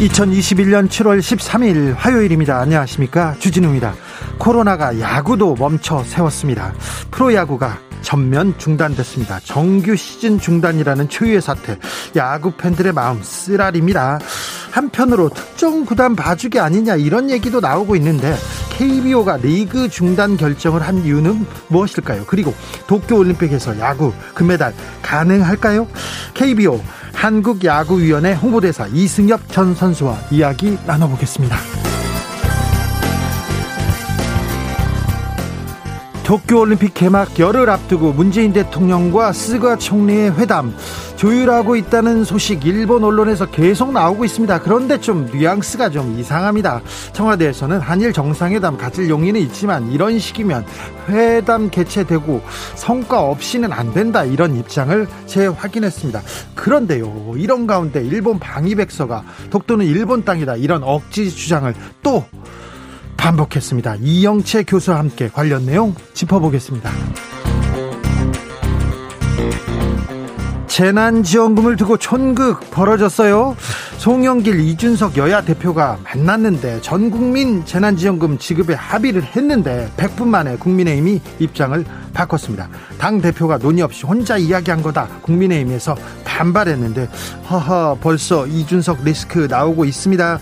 2021년 7월 13일 화요일입니다. 안녕하십니까. 주진우입니다. 코로나가 야구도 멈춰 세웠습니다. 프로야구가 전면 중단됐습니다. 정규 시즌 중단이라는 초유의 사태. 야구 팬들의 마음 쓰라립니다. 한편으로 특정 구단 봐주기 아니냐 이런 얘기도 나오고 있는데 KBO가 리그 중단 결정을 한 이유는 무엇일까요? 그리고 도쿄올림픽에서 야구 금메달 가능할까요? KBO 한국야구위원회 홍보대사 이승엽 전 선수와 이야기 나눠보겠습니다. 도쿄올림픽 개막 열흘 앞두고 문재인 대통령과 스가 총리의 회담 조율하고 있다는 소식 일본 언론에서 계속 나오고 있습니다. 그런데 좀 뉘앙스가 좀 이상합니다. 청와대에서는 한일 정상회담 가질 용의는 있지만 이런 식이면 회담 개최되고 성과 없이는 안 된다 이런 입장을 재확인했습니다. 그런데요 이런 가운데 일본 방위백서가 독도는 일본 땅이다 이런 억지 주장을 또 반복했습니다. 이영채 교수와 함께 관련 내용 짚어보겠습니다. 재난지원금을 두고 촌극 벌어졌어요. 송영길, 이준석 여야 대표가 만났는데 전 국민 재난지원금 지급에 합의를 했는데 100분 만에 국민의힘이 입장을 바꿨습니다. 당 대표가 논의 없이 혼자 이야기한 거다. 국민의힘에서 반발했는데 허허 벌써 이준석 리스크 나오고 있습니다.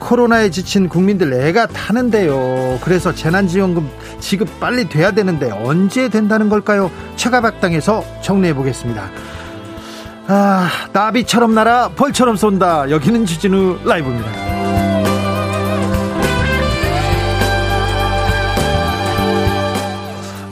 코로나에 지친 국민들 애가 타는데요. 그래서 재난지원금 지급 빨리 돼야 되는데 언제 된다는 걸까요? 최가박당에서 정리해 보겠습니다. 아, 나비처럼 날아 벌처럼 쏜다. 여기는 주진우 라이브입니다.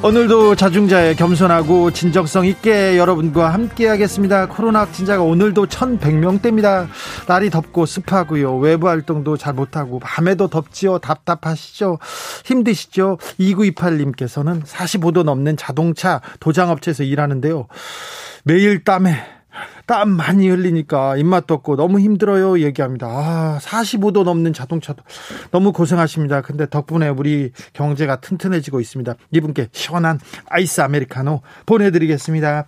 오늘도 자중자의 겸손하고 진정성 있게 여러분과 함께 하겠습니다. 코로나 확진자가 오늘도 1100명대입니다. 날이 덥고 습하고요. 외부 활동도 잘 못하고 밤에도 덥지요. 답답하시죠? 힘드시죠? 2928님께서는 45도 넘는 자동차 도장업체에서 일하는데요. 매일 땀에 땀 많이 흘리니까 입맛도 없고 너무 힘들어요 얘기합니다. 아, 45도 넘는 자동차도 너무 고생하십니다. 근데 덕분에 우리 경제가 튼튼해지고 있습니다. 이분께 시원한 아이스 아메리카노 보내드리겠습니다.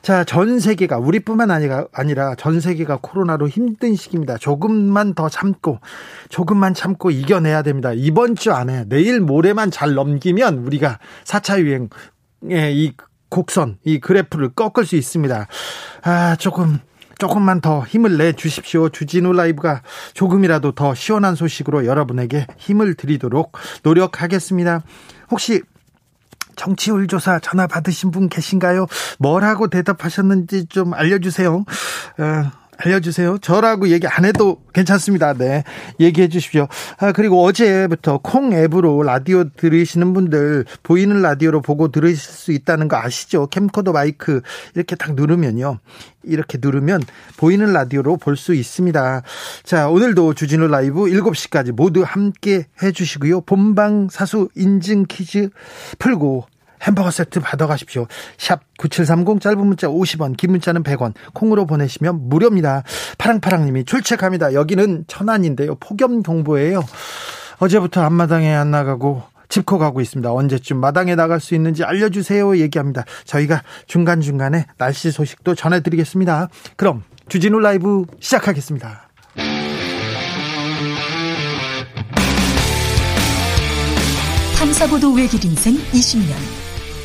자, 전 세계가 우리뿐만 아니라 아니라 전 세계가 코로나로 힘든 시기입니다. 조금만 더 참고 조금만 참고 이겨내야 됩니다. 이번 주 안에 내일 모레만 잘 넘기면 우리가 4차 유행의 이 곡선, 이 그래프를 꺾을 수 있습니다. 아, 조금, 조금만 더 힘을 내 주십시오. 주진우 라이브가 조금이라도 더 시원한 소식으로 여러분에게 힘을 드리도록 노력하겠습니다. 혹시 정치율 조사 전화 받으신 분 계신가요? 뭐라고 대답하셨는지 좀 알려주세요. 어, 알려주세요. 저라고 얘기 안 해도 괜찮습니다. 네. 얘기해 주십시오. 아, 그리고 어제부터 콩 앱으로 라디오 들으시는 분들 보이는 라디오로 보고 들으실 수 있다는 거 아시죠? 캠코더 마이크 이렇게 딱 누르면요. 이렇게 누르면 보이는 라디오로 볼 수 있습니다. 자, 오늘도 주진우 라이브 7시까지 모두 함께 해 주시고요. 본방 사수 인증 퀴즈 풀고 햄버거 세트 받아가십시오. 샵 9730 짧은 문자 50원, 긴 문자는 100원, 콩으로 보내시면 무료입니다. 파랑파랑님이 출첵합니다. 여기는 천안인데요. 폭염 경보예요. 어제부터 앞마당에 안 나가고 짚고 가고 있습니다. 언제쯤 마당에 나갈 수 있는지 알려주세요. 얘기합니다. 저희가 중간중간에 날씨 소식도 전해드리겠습니다. 그럼 주진우 라이브 시작하겠습니다. 탐사보도 외길 인생 20년.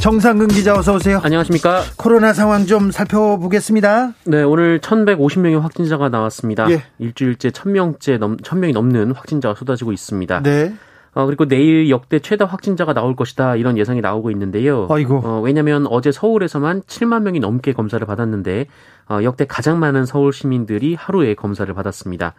정상근 기자 어서 오세요. 안녕하십니까. 코로나 상황 좀 살펴보겠습니다. 네, 오늘 1,150명의 확진자가 나왔습니다. 예. 일주일째 1,000명째 넘 1,000명이 넘는 확진자가 쏟아지고 있습니다. 네. 어, 그리고 내일 역대 최다 확진자가 나올 것이다 이런 예상이 나오고 있는데요. 아이고. 어, 왜냐하면 어제 서울에서만 7만 명이 넘게 검사를 받았는데 어, 역대 가장 많은 서울 시민들이 하루에 검사를 받았습니다.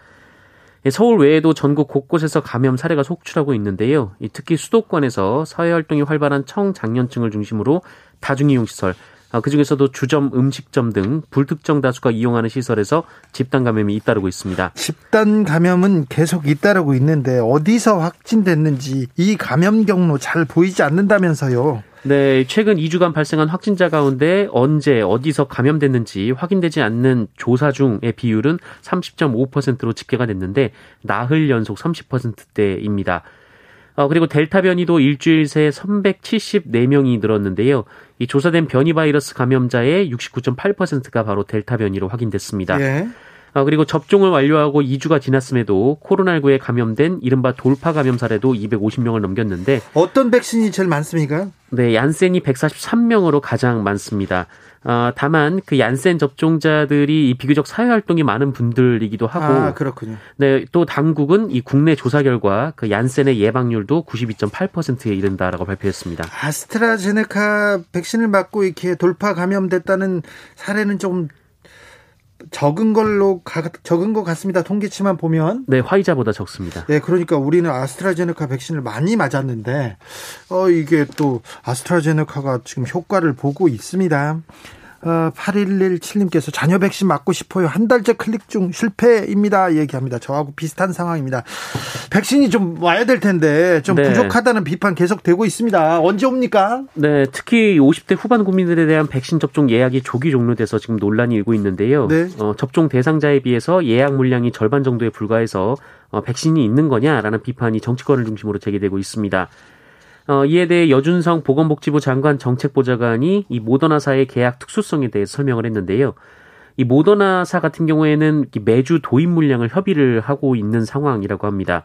예, 서울 외에도 전국 곳곳에서 감염 사례가 속출하고 있는데요. 특히 수도권에서 사회활동이 활발한 청장년층을 중심으로 다중이용시설, 아, 그중에서도 주점, 음식점 등 불특정 다수가 이용하는 시설에서 집단 감염이 잇따르고 있습니다. 집단 감염은 계속 잇따르고 있는데 어디서 확진됐는지 이 감염 경로 잘 보이지 않는다면서요. 네, 최근 2주간 발생한 확진자 가운데 언제 어디서 감염됐는지 확인되지 않는 조사 중의 비율은 30.5%로 집계가 됐는데 나흘 연속 30%대입니다. 어, 그리고 델타 변이도 일주일 새 374명이 늘었는데요. 이 조사된 변이 바이러스 감염자의 69.8%가 바로 델타 변이로 확인됐습니다. 예. 어, 그리고 접종을 완료하고 2주가 지났음에도 코로나19에 감염된 이른바 돌파 감염 사례도 250명을 넘겼는데 어떤 백신이 제일 많습니까? 네, 얀센이 143명으로 가장 많습니다. 어, 다만 그 얀센 접종자들이 이 비교적 사회 활동이 많은 분들이기도 하고 아, 그렇군요. 네, 또 당국은 이 국내 조사 결과 그 얀센의 예방률도 92.8%에 이른다라고 발표했습니다. 아스트라제네카 백신을 맞고 이렇게 돌파 감염됐다는 사례는 좀 적은 걸로 가, 적은 것 같습니다. 통계치만 보면 네 화이자보다 적습니다. 네, 그러니까 우리는 아스트라제네카 백신을 많이 맞았는데 어 이게 또 아스트라제네카가 지금 효과를 보고 있습니다. 어, 8117님께서 자녀 백신 맞고 싶어요. 한 달째 클릭 중 실패입니다. 얘기합니다. 저하고 비슷한 상황입니다. 백신이 좀 와야 될 텐데 좀 네. 부족하다는 비판 계속되고 있습니다. 언제 옵니까? 네, 특히 50대 후반 국민들에 대한 백신 접종 예약이 조기 종료돼서 지금 논란이 일고 있는데요. 네. 어, 접종 대상자에 비해서 예약 물량이 절반 정도에 불과해서 어, 백신이 있는 거냐라는 비판이 정치권을 중심으로 제기되고 있습니다. 어, 이에 대해 여준성 보건복지부 장관 정책보좌관이 이 모더나사의 계약 특수성에 대해 설명을 했는데요. 이 모더나사 같은 경우에는 매주 도입 물량을 협의를 하고 있는 상황이라고 합니다.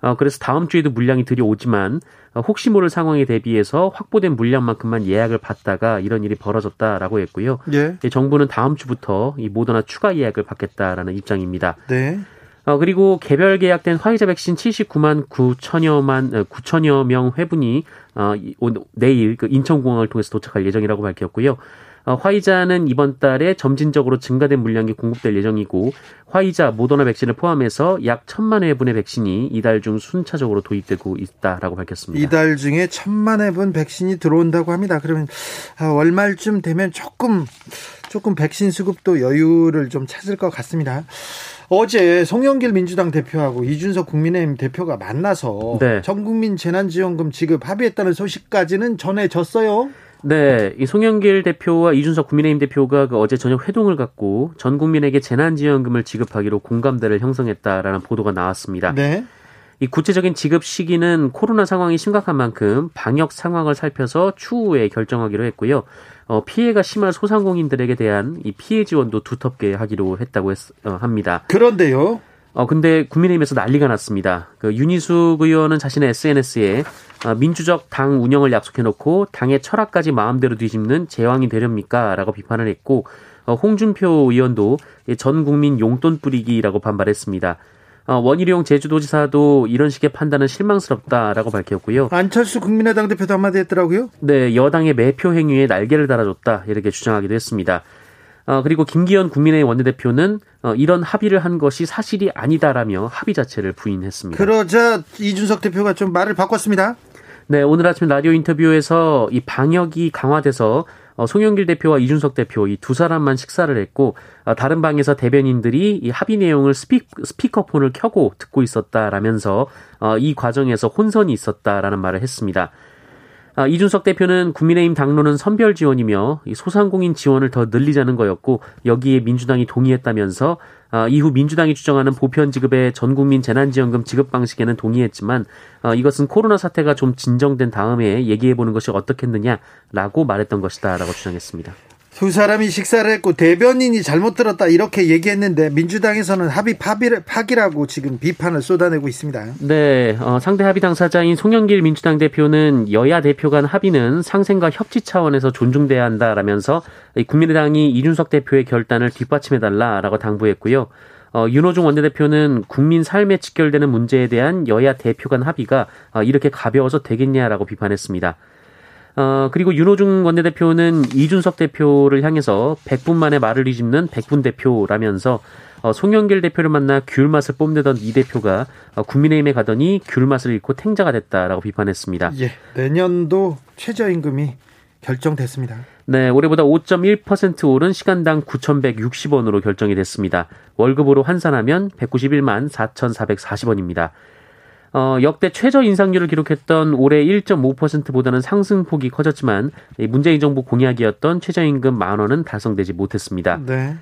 어, 그래서 다음 주에도 물량이 들여오지만 어, 혹시 모를 상황에 대비해서 확보된 물량만큼만 예약을 받다가 이런 일이 벌어졌다라고 했고요. 예. 정부는 다음 주부터 이 모더나 추가 예약을 받겠다라는 입장입니다. 네. 어, 그리고 개별 계약된 화이자 백신 79만 9천여만 9천여 명 회분이 어, 내일 그 인천공항을 통해서 도착할 예정이라고 밝혔고요. 어, 화이자는 이번 달에 점진적으로 증가된 물량이 공급될 예정이고 화이자, 모더나 백신을 포함해서 약 천만 회분의 백신이 이달 중 순차적으로 도입되고 있다라고 밝혔습니다. 이달 중에 천만 회분 백신이 들어온다고 합니다. 그러면 아, 월말쯤 되면 조금 조금 백신 수급도 여유를 좀 찾을 것 같습니다. 어제 송영길 민주당 대표하고 이준석 국민의힘 대표가 만나서 네. 전국민 재난지원금 지급 합의했다는 소식까지는 전해졌어요. 네, 이 송영길 대표와 이준석 국민의힘 대표가 그 어제 저녁 회동을 갖고 전 국민에게 재난지원금을 지급하기로 공감대를 형성했다라는 보도가 나왔습니다. 네. 이 구체적인 지급 시기는 코로나 상황이 심각한 만큼 방역 상황을 살펴서 추후에 결정하기로 했고요. 어, 피해가 심한 소상공인들에게 대한 이 피해 지원도 두텁게 하기로 했다고 했, 어, 합니다. 그런데요. 어, 근데 국민의힘에서 난리가 났습니다. 그 윤희숙 의원은 자신의 SNS에 어, 민주적 당 운영을 약속해놓고 당의 철학까지 마음대로 뒤집는 제왕이 되렵니까? 라고 비판을 했고, 어, 홍준표 의원도 전 국민 용돈 뿌리기라고 반발했습니다. 어, 원희룡 제주도지사도 이런 식의 판단은 실망스럽다라고 밝혔고요. 안철수 국민의당 대표도 한마디 했더라고요. 네, 여당의 매표 행위에 날개를 달아줬다 이렇게 주장하기도 했습니다. 어, 그리고 김기현 국민의힘 원내대표는 어, 이런 합의를 한 것이 사실이 아니다라며 합의 자체를 부인했습니다. 그러자 이준석 대표가 좀 말을 바꿨습니다. 네, 오늘 아침 라디오 인터뷰에서 이 방역이 강화돼서 어, 송영길 대표와 이준석 대표 이 두 사람만 식사를 했고 어, 다른 방에서 대변인들이 이 합의 내용을 스피, 스피커폰을 켜고 듣고 있었다라면서 어, 이 과정에서 혼선이 있었다라는 말을 했습니다. 아, 이준석 대표는 국민의힘 당론은 선별 지원이며 소상공인 지원을 더 늘리자는 거였고 여기에 민주당이 동의했다면서 아, 이후 민주당이 주장하는 보편 지급의 전 국민 재난지원금 지급 방식에는 동의했지만 아, 이것은 코로나 사태가 좀 진정된 다음에 얘기해 보는 것이 어떻겠느냐라고 말했던 것이다라고 주장했습니다. 두 사람이 식사를 했고 대변인이 잘못 들었다 이렇게 얘기했는데 민주당에서는 합의 파비를, 파기라고 지금 비판을 쏟아내고 있습니다. 네, 어, 상대 합의 당사자인 송영길 민주당 대표는 여야 대표 간 합의는 상생과 협치 차원에서 존중돼야 한다라면서 국민의당이 이준석 대표의 결단을 뒷받침해달라라고 당부했고요. 어, 윤호중 원내대표는 국민 삶에 직결되는 문제에 대한 여야 대표 간 합의가 어, 이렇게 가벼워서 되겠냐라고 비판했습니다. 어, 그리고 윤호중 원내대표는 이준석 대표를 향해서 100분 만에 말을 뒤집는 100분 대표라면서 어, 송영길 대표를 만나 귤 맛을 뽐내던 이 대표가 어, 국민의힘에 가더니 귤 맛을 잃고 탱자가 됐다라고 비판했습니다. 예, 내년도 최저임금이 결정됐습니다. 네, 올해보다 5.1% 오른 시간당 9,160원으로 결정이 됐습니다. 월급으로 환산하면 191만 4,440원입니다. 어, 역대 최저 인상률을 기록했던 올해 1.5%보다는 상승폭이 커졌지만 문재인 정부 공약이었던 최저임금 만 원은 달성되지 못했습니다. 네.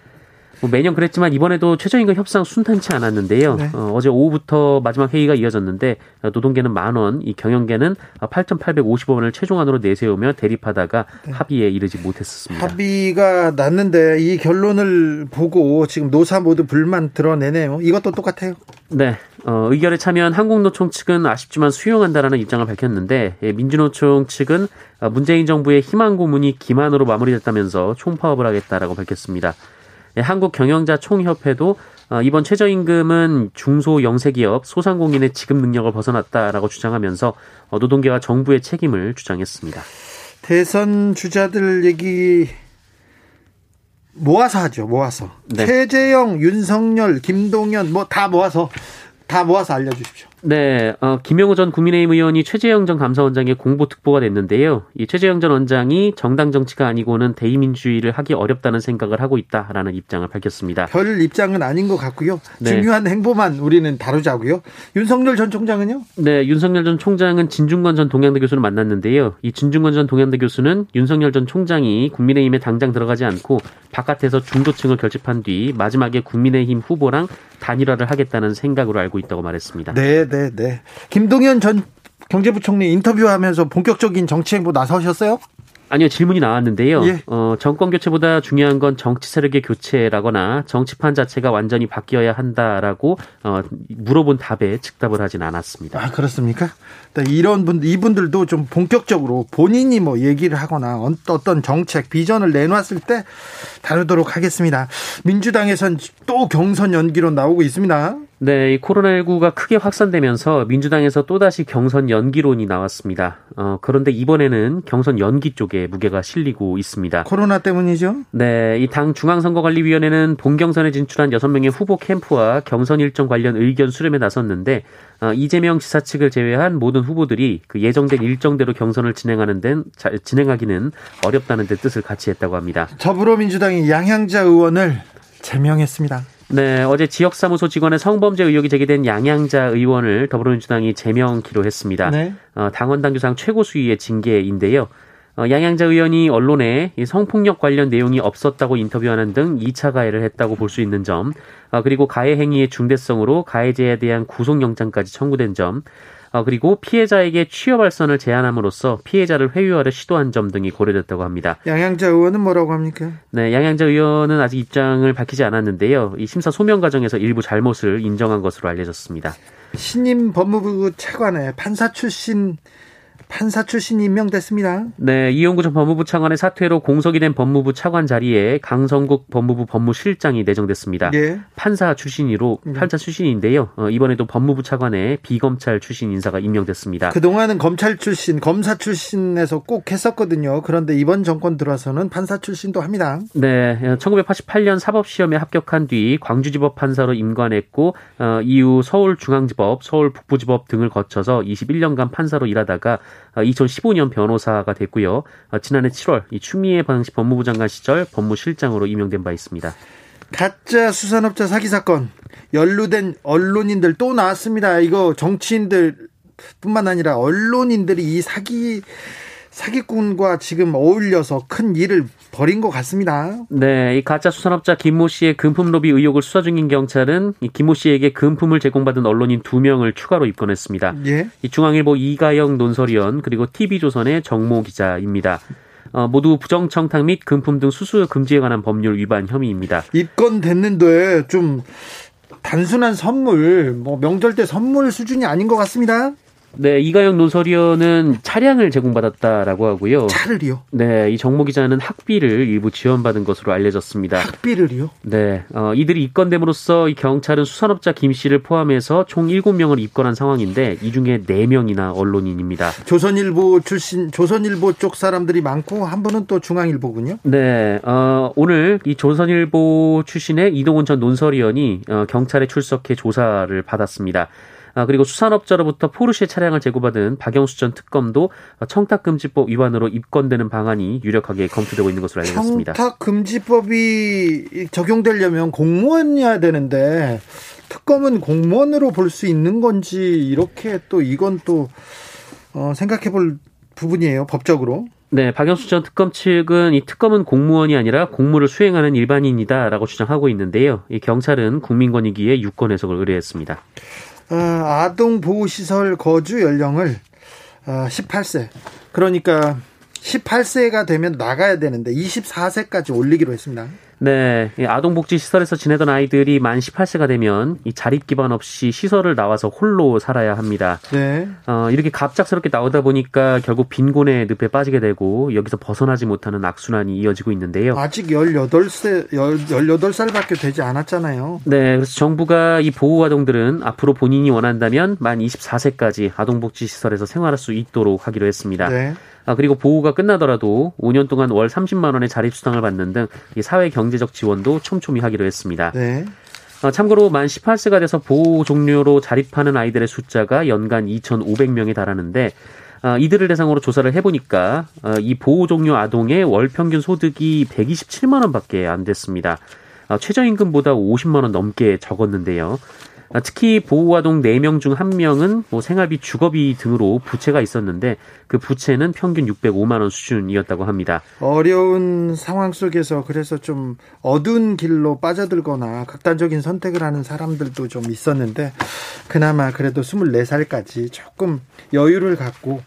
뭐 매년 그랬지만 이번에도 최저임금 협상 순탄치 않았는데요. 네. 어, 제 오후부터 마지막 회의가 이어졌는데 노동계는 만 원, 이 경영계는 8,850원을 최종안으로 내세우며 대립하다가 네. 합의에 이르지 못했었습니다. 합의가 났는데 이 결론을 보고 지금 노사 모두 불만 드러내네요. 이것도 똑같아요. 네. 어, 의결에 참여한 한국노총 측은 아쉽지만 수용한다라는 입장을 밝혔는데 예, 민주노총 측은 문재인 정부의 희망 고문이 기만으로 마무리됐다면서 총파업을 하겠다라고 밝혔습니다. 예, 한국 경영자 총협회도 어, 이번 최저임금은 중소 영세기업 소상공인의 지급 능력을 벗어났다라고 주장하면서 어, 노동계와 정부의 책임을 주장했습니다. 대선 주자들 얘기 모아서 하죠. 모아서. 네. 최재형, 윤석열, 김동연 뭐 다 모아서 다 모아서 알려주십시오. 네, 어, 김영우 전 국민의힘 의원이 최재형 전 감사원장의 공보 특보가 됐는데요. 이 최재형 전 원장이 정당 정치가 아니고는 대의민주주의를 하기 어렵다는 생각을 하고 있다라는 입장을 밝혔습니다. 별 입장은 아닌 것 같고요. 네. 중요한 행보만 우리는 다루자고요. 윤석열 전 총장은요? 네, 윤석열 전 총장은 진중권 전 동양대 교수를 만났는데요. 이 진중권 전 동양대 교수는 윤석열 전 총장이 국민의힘에 당장 들어가지 않고 바깥에서 중도층을 결집한 뒤 마지막에 국민의힘 후보랑 단일화를 하겠다는 생각으로 알고 있다고 말했습니다. 네, 네, 네. 김동연 전 경제부총리 인터뷰하면서 본격적인 정치 행보 나서셨어요? 아니요, 질문이 나왔는데요. 예. 어, 정권 교체보다 중요한 건 정치 세력의 교체라거나 정치판 자체가 완전히 바뀌어야 한다라고 어, 물어본 답에 즉답을 하진 않았습니다. 아, 그렇습니까? 네, 이런 분, 이분들도 좀 본격적으로 본인이 뭐 얘기를 하거나 어떤 정책, 비전을 내놨을 때 다루도록 하겠습니다. 민주당에선 또 경선 연기로 나오고 있습니다. 네, 이 코로나19가 크게 확산되면서 민주당에서 또다시 경선 연기론이 나왔습니다. 어, 그런데 이번에는 경선 연기 쪽에 무게가 실리고 있습니다. 코로나 때문이죠? 네, 이 당 중앙선거관리위원회는 본경선에 진출한 6명의 후보 캠프와 경선 일정 관련 의견 수렴에 나섰는데 어, 이재명 지사 측을 제외한 모든 후보들이 그 예정된 일정대로 경선을 진행하는 데 진행하기는 어렵다는 데 뜻을 같이 했다고 합니다. 더불어민주당이 양향자 의원을 제명했습니다. 네, 어제 지역사무소 직원의 성범죄 의혹이 제기된 양양자 의원을 더불어민주당이 제명키로 했습니다. 네. 어, 당원 당규상 최고 수위의 징계인데요. 어, 양양자 의원이 언론에 성폭력 관련 내용이 없었다고 인터뷰하는 등 2차 가해를 했다고 볼 수 있는 점, 어, 그리고 가해 행위의 중대성으로 가해자에 대한 구속영장까지 청구된 점, 어, 그리고 피해자에게 취업 발선을 제안함으로써 피해자를 회유하려 시도한 점 등이 고려됐다고 합니다. 양양자 의원은 뭐라고 합니까? 네, 양양자 의원은 아직 입장을 밝히지 않았는데요. 이 심사 소명 과정에서 일부 잘못을 인정한 것으로 알려졌습니다. 신임 법무부 차관에 판사 출신 판사 출신이 임명됐습니다. 네, 이용구 전 법무부 차관의 사퇴로 공석이 된 법무부 차관 자리에 강성국 법무부 법무실장이 내정됐습니다. 예. 판사 출신으로 음. 판사 출신인데요. 어, 이번에도 법무부 차관에 비검찰 출신 인사가 임명됐습니다. 그동안은 검찰 출신, 검사 출신에서 꼭 했었거든요. 그런데 이번 정권 들어서는 판사 출신도 합니다. 네, 1988년 사법시험에 합격한 뒤 광주지법 판사로 임관했고 어, 이후 서울중앙지법, 서울북부지법 등을 거쳐서 21년간 판사로 일하다가 2015년 어, 변호사가 됐고요. 어, 지난해 7월 이 추미애 당시 법무부 장관 시절 법무실장으로 임명된 바 있습니다. 가짜 수산업자 사기 사건 연루된 언론인들 또 나왔습니다. 이거 정치인들 뿐만 아니라 언론인들이 이 사기 사기꾼과 지금 어울려서 큰 일을 벌인 것 같습니다. 네, 이 가짜 수산업자 김모 씨의 금품 로비 의혹을 수사 중인 경찰은 이 김모 씨에게 금품을 제공받은 언론인 두 명을 추가로 입건했습니다. 예. 이 중앙일보 이가영 논설위원 그리고 TV조선의 정모 기자입니다. 어, 모두 부정청탁 및 금품 등 수수 금지에 관한 법률 위반 혐의입니다. 입건됐는데 좀 단순한 선물, 뭐 명절 때 선물 수준이 아닌 것 같습니다. 네, 이가영 논설위원은 차량을 제공받았다라고 하고요. 차를요? 네, 이 정모 기자는 학비를 일부 지원받은 것으로 알려졌습니다. 학비를요? 네, 어, 이들이 입건됨으로써 이 경찰은 수산업자 김 씨를 포함해서 총 7명을 입건한 상황인데 이 중에 4명이나 언론인입니다. 조선일보 출신, 조선일보 쪽 사람들이 많고 한 분은 또 중앙일보군요. 네, 어, 오늘 이 조선일보 출신의 이동훈 전 논설위원이 어, 경찰에 출석해 조사를 받았습니다. 아, 그리고 수산업자로부터 포르쉐 차량을 제공받은 박영수 전 특검도 청탁금지법 위반으로 입건되는 방안이 유력하게 검토되고 있는 것으로 알려졌습니다. 청탁금지법이 적용되려면 공무원이어야 되는데 특검은 공무원으로 볼 수 있는 건지 이렇게 또 이건 또 어, 생각해 볼 부분이에요 법적으로. 네, 박영수 전 특검 측은 이 특검은 공무원이 아니라 공무를 수행하는 일반인이다라고 주장하고 있는데요. 이 경찰은 국민권익위에 유권 해석을 의뢰했습니다. 어, 아동 보호 시설 거주 연령을 18세 어, 그러니까 18세가 되면 나가야 되는데 24세까지 올리기로 했습니다. 네, 아동복지시설에서 지내던 아이들이 만 18세가 되면 이 자립 기반 없이 시설을 나와서 홀로 살아야 합니다. 네. 어, 이렇게 갑작스럽게 나오다 보니까 결국 빈곤의 늪에 빠지게 되고 여기서 벗어나지 못하는 악순환이 이어지고 있는데요. 아직 18세, 18살밖에 되지 않았잖아요. 네, 그래서 정부가 이 보호아동들은 앞으로 본인이 원한다면 만 24세까지 아동복지시설에서 생활할 수 있도록 하기로 했습니다. 네. 아, 그리고 보호가 끝나더라도 5년 동안 월 30만 원의 자립수당을 받는 등 사회 경제적 지원도 촘촘히 하기로 했습니다. 네. 어, 참고로 만 18세가 돼서 보호 종료로 자립하는 아이들의 숫자가 연간 2,500명에 달하는데 어, 이들을 대상으로 조사를 해보니까 어, 이 보호 종료 아동의 월 평균 소득이 127만 원밖에 안 됐습니다. 최저임금보다 50만 원 넘게 적었는데요. 아, 특히 보호아동 4명 중 1명은 뭐 생활비, 주거비 등으로 부채가 있었는데 그 부채는 평균 605만 원 수준이었다고 합니다. 어려운 상황 속에서 그래서 좀 어두운 길로 빠져들거나 극단적인 선택을 하는 사람들도 좀 있었는데 그나마 그래도 24살까지 조금 여유를 갖고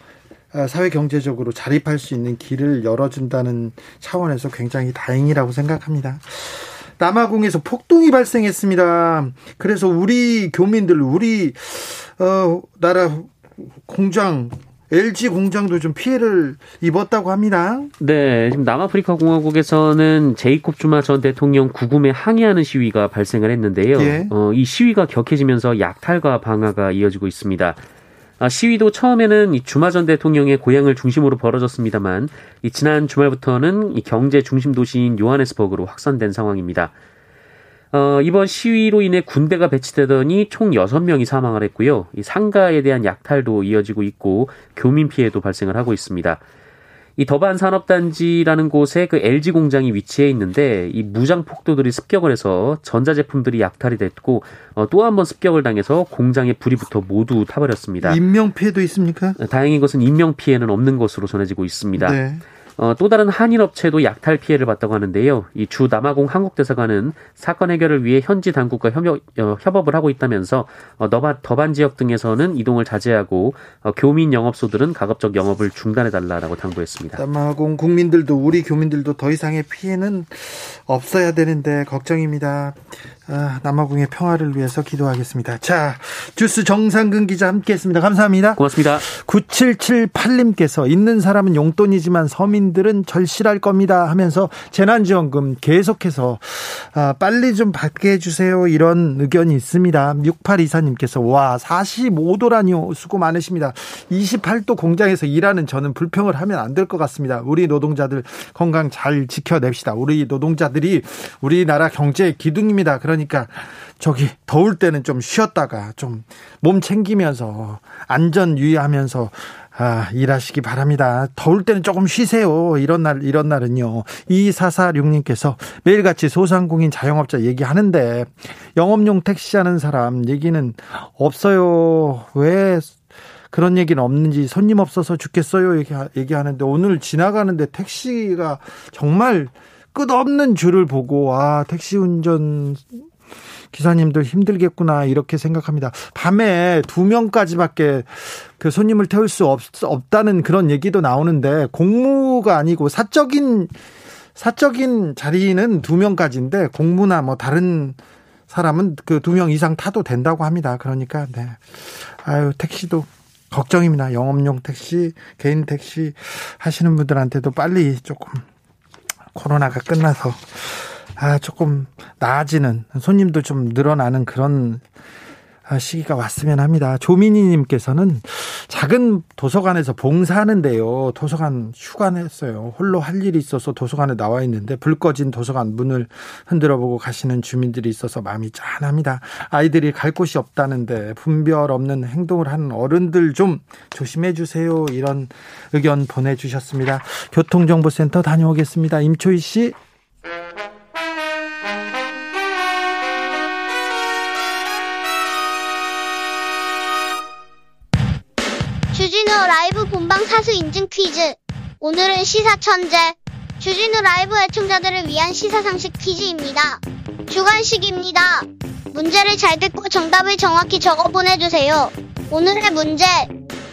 아, 사회 경제적으로 자립할 수 있는 길을 열어준다는 차원에서 굉장히 다행이라고 생각합니다. 남아공에서 폭동이 발생했습니다. 그래서 우리 교민들, 우리 어, 나라 공장 LG 공장도 좀 피해를 입었다고 합니다. 네, 지금 남아프리카 공화국에서는 제이콥 주마 전 대통령 구금에 항의하는 시위가 발생을 했는데요. 예. 어, 이 시위가 격해지면서 약탈과 방화가 이어지고 있습니다. 아, 시위도 처음에는 이 주마 전 대통령의 고향을 중심으로 벌어졌습니다만 이 지난 주말부터는 이 경제 중심 도시인 요하네스버그로 확산된 상황입니다. 어, 이번 시위로 인해 군대가 배치되더니 총 6명이 사망을 했고요. 이 상가에 대한 약탈도 이어지고 있고 교민 피해도 발생을 하고 있습니다. 이 더반 산업단지라는 곳에 그 LG 공장이 위치해 있는데 이 무장 폭도들이 습격을 해서 전자제품들이 약탈이 됐고 어, 또 한 번 습격을 당해서 공장에 불이 붙어 모두 타버렸습니다. 인명 피해도 있습니까? 다행인 것은 인명 피해는 없는 것으로 전해지고 있습니다. 네. 어, 또 다른 한인 업체도 약탈 피해를 봤다고 하는데요. 이 주 남아공 한국 대사관은 사건 해결을 위해 현지 당국과 협업, 어, 협업을 하고 있다면서 어, 더반, 더반 지역 등에서는 이동을 자제하고 어, 교민 영업소들은 가급적 영업을 중단해달라고 당부했습니다. 남아공 국민들도 우리 교민들도 더 이상의 피해는 없어야 되는데 걱정입니다. 아, 남아공의 평화를 위해서 기도하겠습니다. 자, 주스 정상근 기자 함께했습니다. 감사합니다. 고맙습니다. 9778님께서 있는 사람은 용돈이지만 서민들은 절실할 겁니다 하면서 재난지원금 계속해서 아, 빨리 좀 받게 해주세요 이런 의견이 있습니다. 6824님께서 와 45도라니요 수고 많으십니다. 28도 공장에서 일하는 저는 불평을 하면 안 될 것 같습니다. 우리 노동자들 건강 잘 지켜냅시다. 우리 노동자들이 우리나라 경제의 기둥입니다. 그러니 그러니까 저기 더울 때는 좀 쉬었다가 좀 몸 챙기면서 안전 유의하면서 아, 일하시기 바랍니다. 더울 때는 조금 쉬세요. 이런 날, 이런 날은요. 2446님께서 매일같이 소상공인 자영업자 얘기하는데 영업용 택시 하는 사람 얘기는 없어요. 왜 그런 얘기는 없는지 손님 없어서 죽겠어요. 얘기, 얘기하는데 오늘 지나가는데 택시가 정말 끝없는 줄을 보고 아 택시 운전 기사님들 힘들겠구나 이렇게 생각합니다. 밤에 두 명까지밖에 그 손님을 태울 수 없, 없다는 그런 얘기도 나오는데 공무가 아니고 사적인 사적인 자리는 두 명까지인데 공무나 뭐 다른 사람은 그 두 명 이상 타도 된다고 합니다. 그러니까 네. 아유 택시도 걱정입니다. 영업용 택시, 개인 택시 하시는 분들한테도 빨리 조금 코로나가 끝나서 아 조금 나아지는 손님도 좀 늘어나는 그런 아, 시기가 왔으면 합니다. 조민희님께서는 작은 도서관에서 봉사하는데요. 도서관 휴관 했어요. 홀로 할 일이 있어서 도서관에 나와 있는데 불 꺼진 도서관 문을 흔들어 보고 가시는 주민들이 있어서 마음이 짠합니다. 아이들이 갈 곳이 없다는데 분별 없는 행동을 하는 어른들 좀 조심해 주세요. 이런 의견 보내주셨습니다. 교통정보센터 다녀오겠습니다. 임초희 씨. 사수 인증 퀴즈. 오늘은 시사 천재. 주진우 라이브 애청자들을 위한 시사상식 퀴즈입니다. 주관식입니다. 문제를 잘 듣고 정답을 정확히 적어 보내주세요. 오늘의 문제.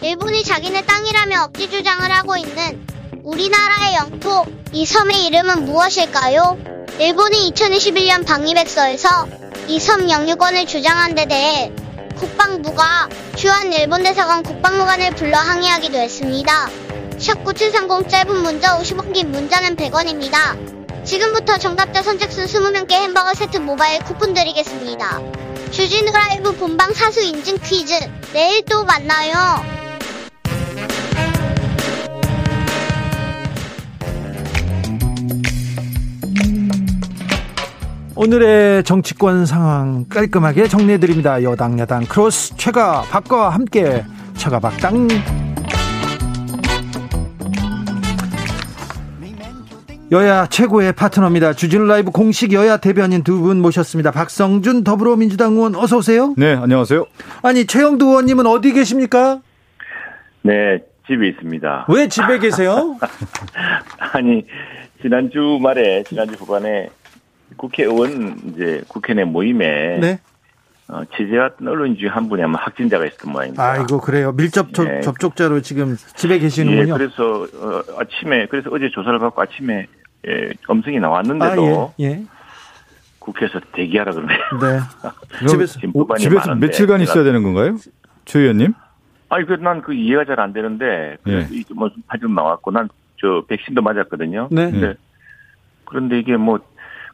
일본이 자기네 땅이라며 억지 주장을 하고 있는 우리나라의 영토, 이 섬의 이름은 무엇일까요? 일본이 2021년 방위백서에서 이 섬 영유권을 주장한 데 대해 국방부가 주한 일본 대사관 국방무관을 불러 항의하기도 했습니다. 샵9730 짧은 문자 50원 긴 문자는 100원입니다. 지금부터 정답자 선착순 20명께 햄버거 세트 모바일 쿠폰 드리겠습니다. 주진우 라이브 본방 사수 인증 퀴즈 내일 또 만나요. 오늘의 정치권 상황 깔끔하게 정리해드립니다. 여당 야당 크로스 최가 박과 함께 최가 박당 여야 최고의 파트너입니다. 주진 라이브 공식 여야 대변인 두 분 모셨습니다. 박성준 더불어민주당 의원 어서 오세요. 네, 안녕하세요. 아니 최영두 의원님은 어디 계십니까? 네, 집에 있습니다. 왜 집에 계세요? 아니 지난주 말에 지난주 후반에 국회의원 이제 국회 내 모임에 네. 어, 취재했던 언론인 중에 한 분이 아마 확진자가 있었던 모양입니다. 아이고 그래요. 밀접 접, 예. 접촉자로 지금 집에 계시는군요. 예, 그래서 어, 아침에 그래서 어제 조사를 받고 아침에 예, 음성이 나왔는데도 아, 예, 예. 국회에서 대기하라 그러네요. 네. 집에서 집에서 며칠간 있어야 되는 건가요, 최 의원님? 아니 그난 그 이해가 잘 안 되는데 예. 뭐 사진 나왔고 난 저 백신도 맞았거든요. 네. 근데 그런데 이게 뭐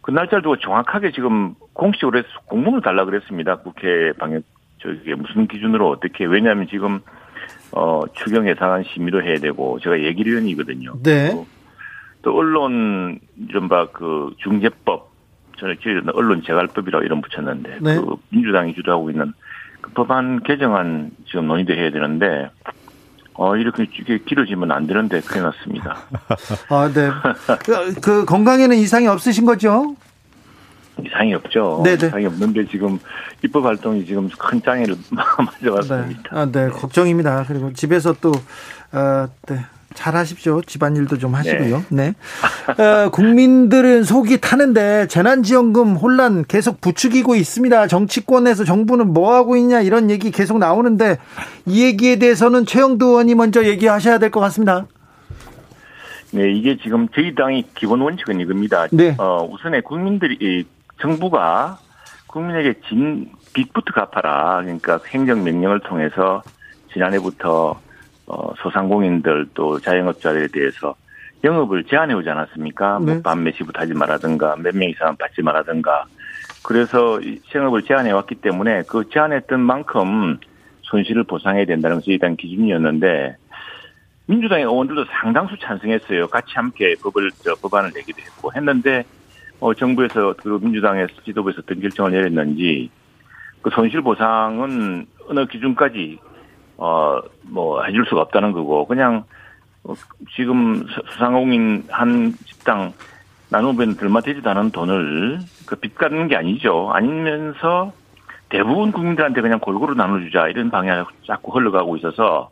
그 날짜를 두고 정확하게 지금 공식으로 해서 공문을 달라 그랬습니다. 국회 방역 저게 무슨 기준으로 어떻게 왜냐하면 지금 어 추경 예산안 심의도 해야 되고 제가 예결위원이거든요. 네. 또, 또 언론 이른바 그 중재법 저는 기억에 언론 재갈법이라고 이름 붙였는데 네. 그 민주당이 주도하고 있는 그 법안 개정안 지금 논의도 해야 되는데 어, 이렇게 길어지면 안 되는데 큰일 났습니다. 아, 네. 그, 그, 건강에는 이상이 없으신 거죠? 이상이 없죠. 네네. 네. 이상이 없는데 지금 입법 활동이 지금 큰 장애를 맞아왔습니다. 네. 아, 네. 걱정입니다. 그리고 집에서 또, 어, 네. 잘 하십시오. 집안일도 좀 하시고요. 네. 네. 어, 국민들은 속이 타는데 재난지원금 혼란 계속 부추기고 있습니다. 정치권에서 정부는 뭐 하고 있냐 이런 얘기 계속 나오는데 이 얘기에 대해서는 최영두 의원이 먼저 얘기하셔야 될 것 같습니다. 네, 이게 지금 저희 당의 기본 원칙은 이겁니다. 네. 어, 우선에 국민들이 정부가 국민에게 진 빚부터 갚아라. 그러니까 행정명령을 통해서 지난해부터 어, 소상공인들 또 자영업자들에 대해서 영업을 제한해 오지 않았습니까? 뭐 네. 뭐밤 몇 시부터 하지 말라든가 몇 명 이상 받지 말라든가 그래서 영업을 제한해 왔기 때문에 그 제한했던 만큼 손실을 보상해야 된다는 것이 일단 기준이었는데 민주당의 의원들도 상당수 찬성했어요. 같이 함께 법을 저 법안을 내기도 했고 했는데 어 정부에서 그 민주당의 지도부에서 어떤 결정을 내렸는지 그 손실 보상은 어느 기준까지 어, 뭐, 해줄 수가 없다는 거고, 그냥, 어, 지금 소상공인 한 집당 나누면 얼마 되지도 않은 돈을 그 빚 갚는 게 아니죠. 아니면서 대부분 국민들한테 그냥 골고루 나눠주자 이런 방향을 자꾸 흘러가고 있어서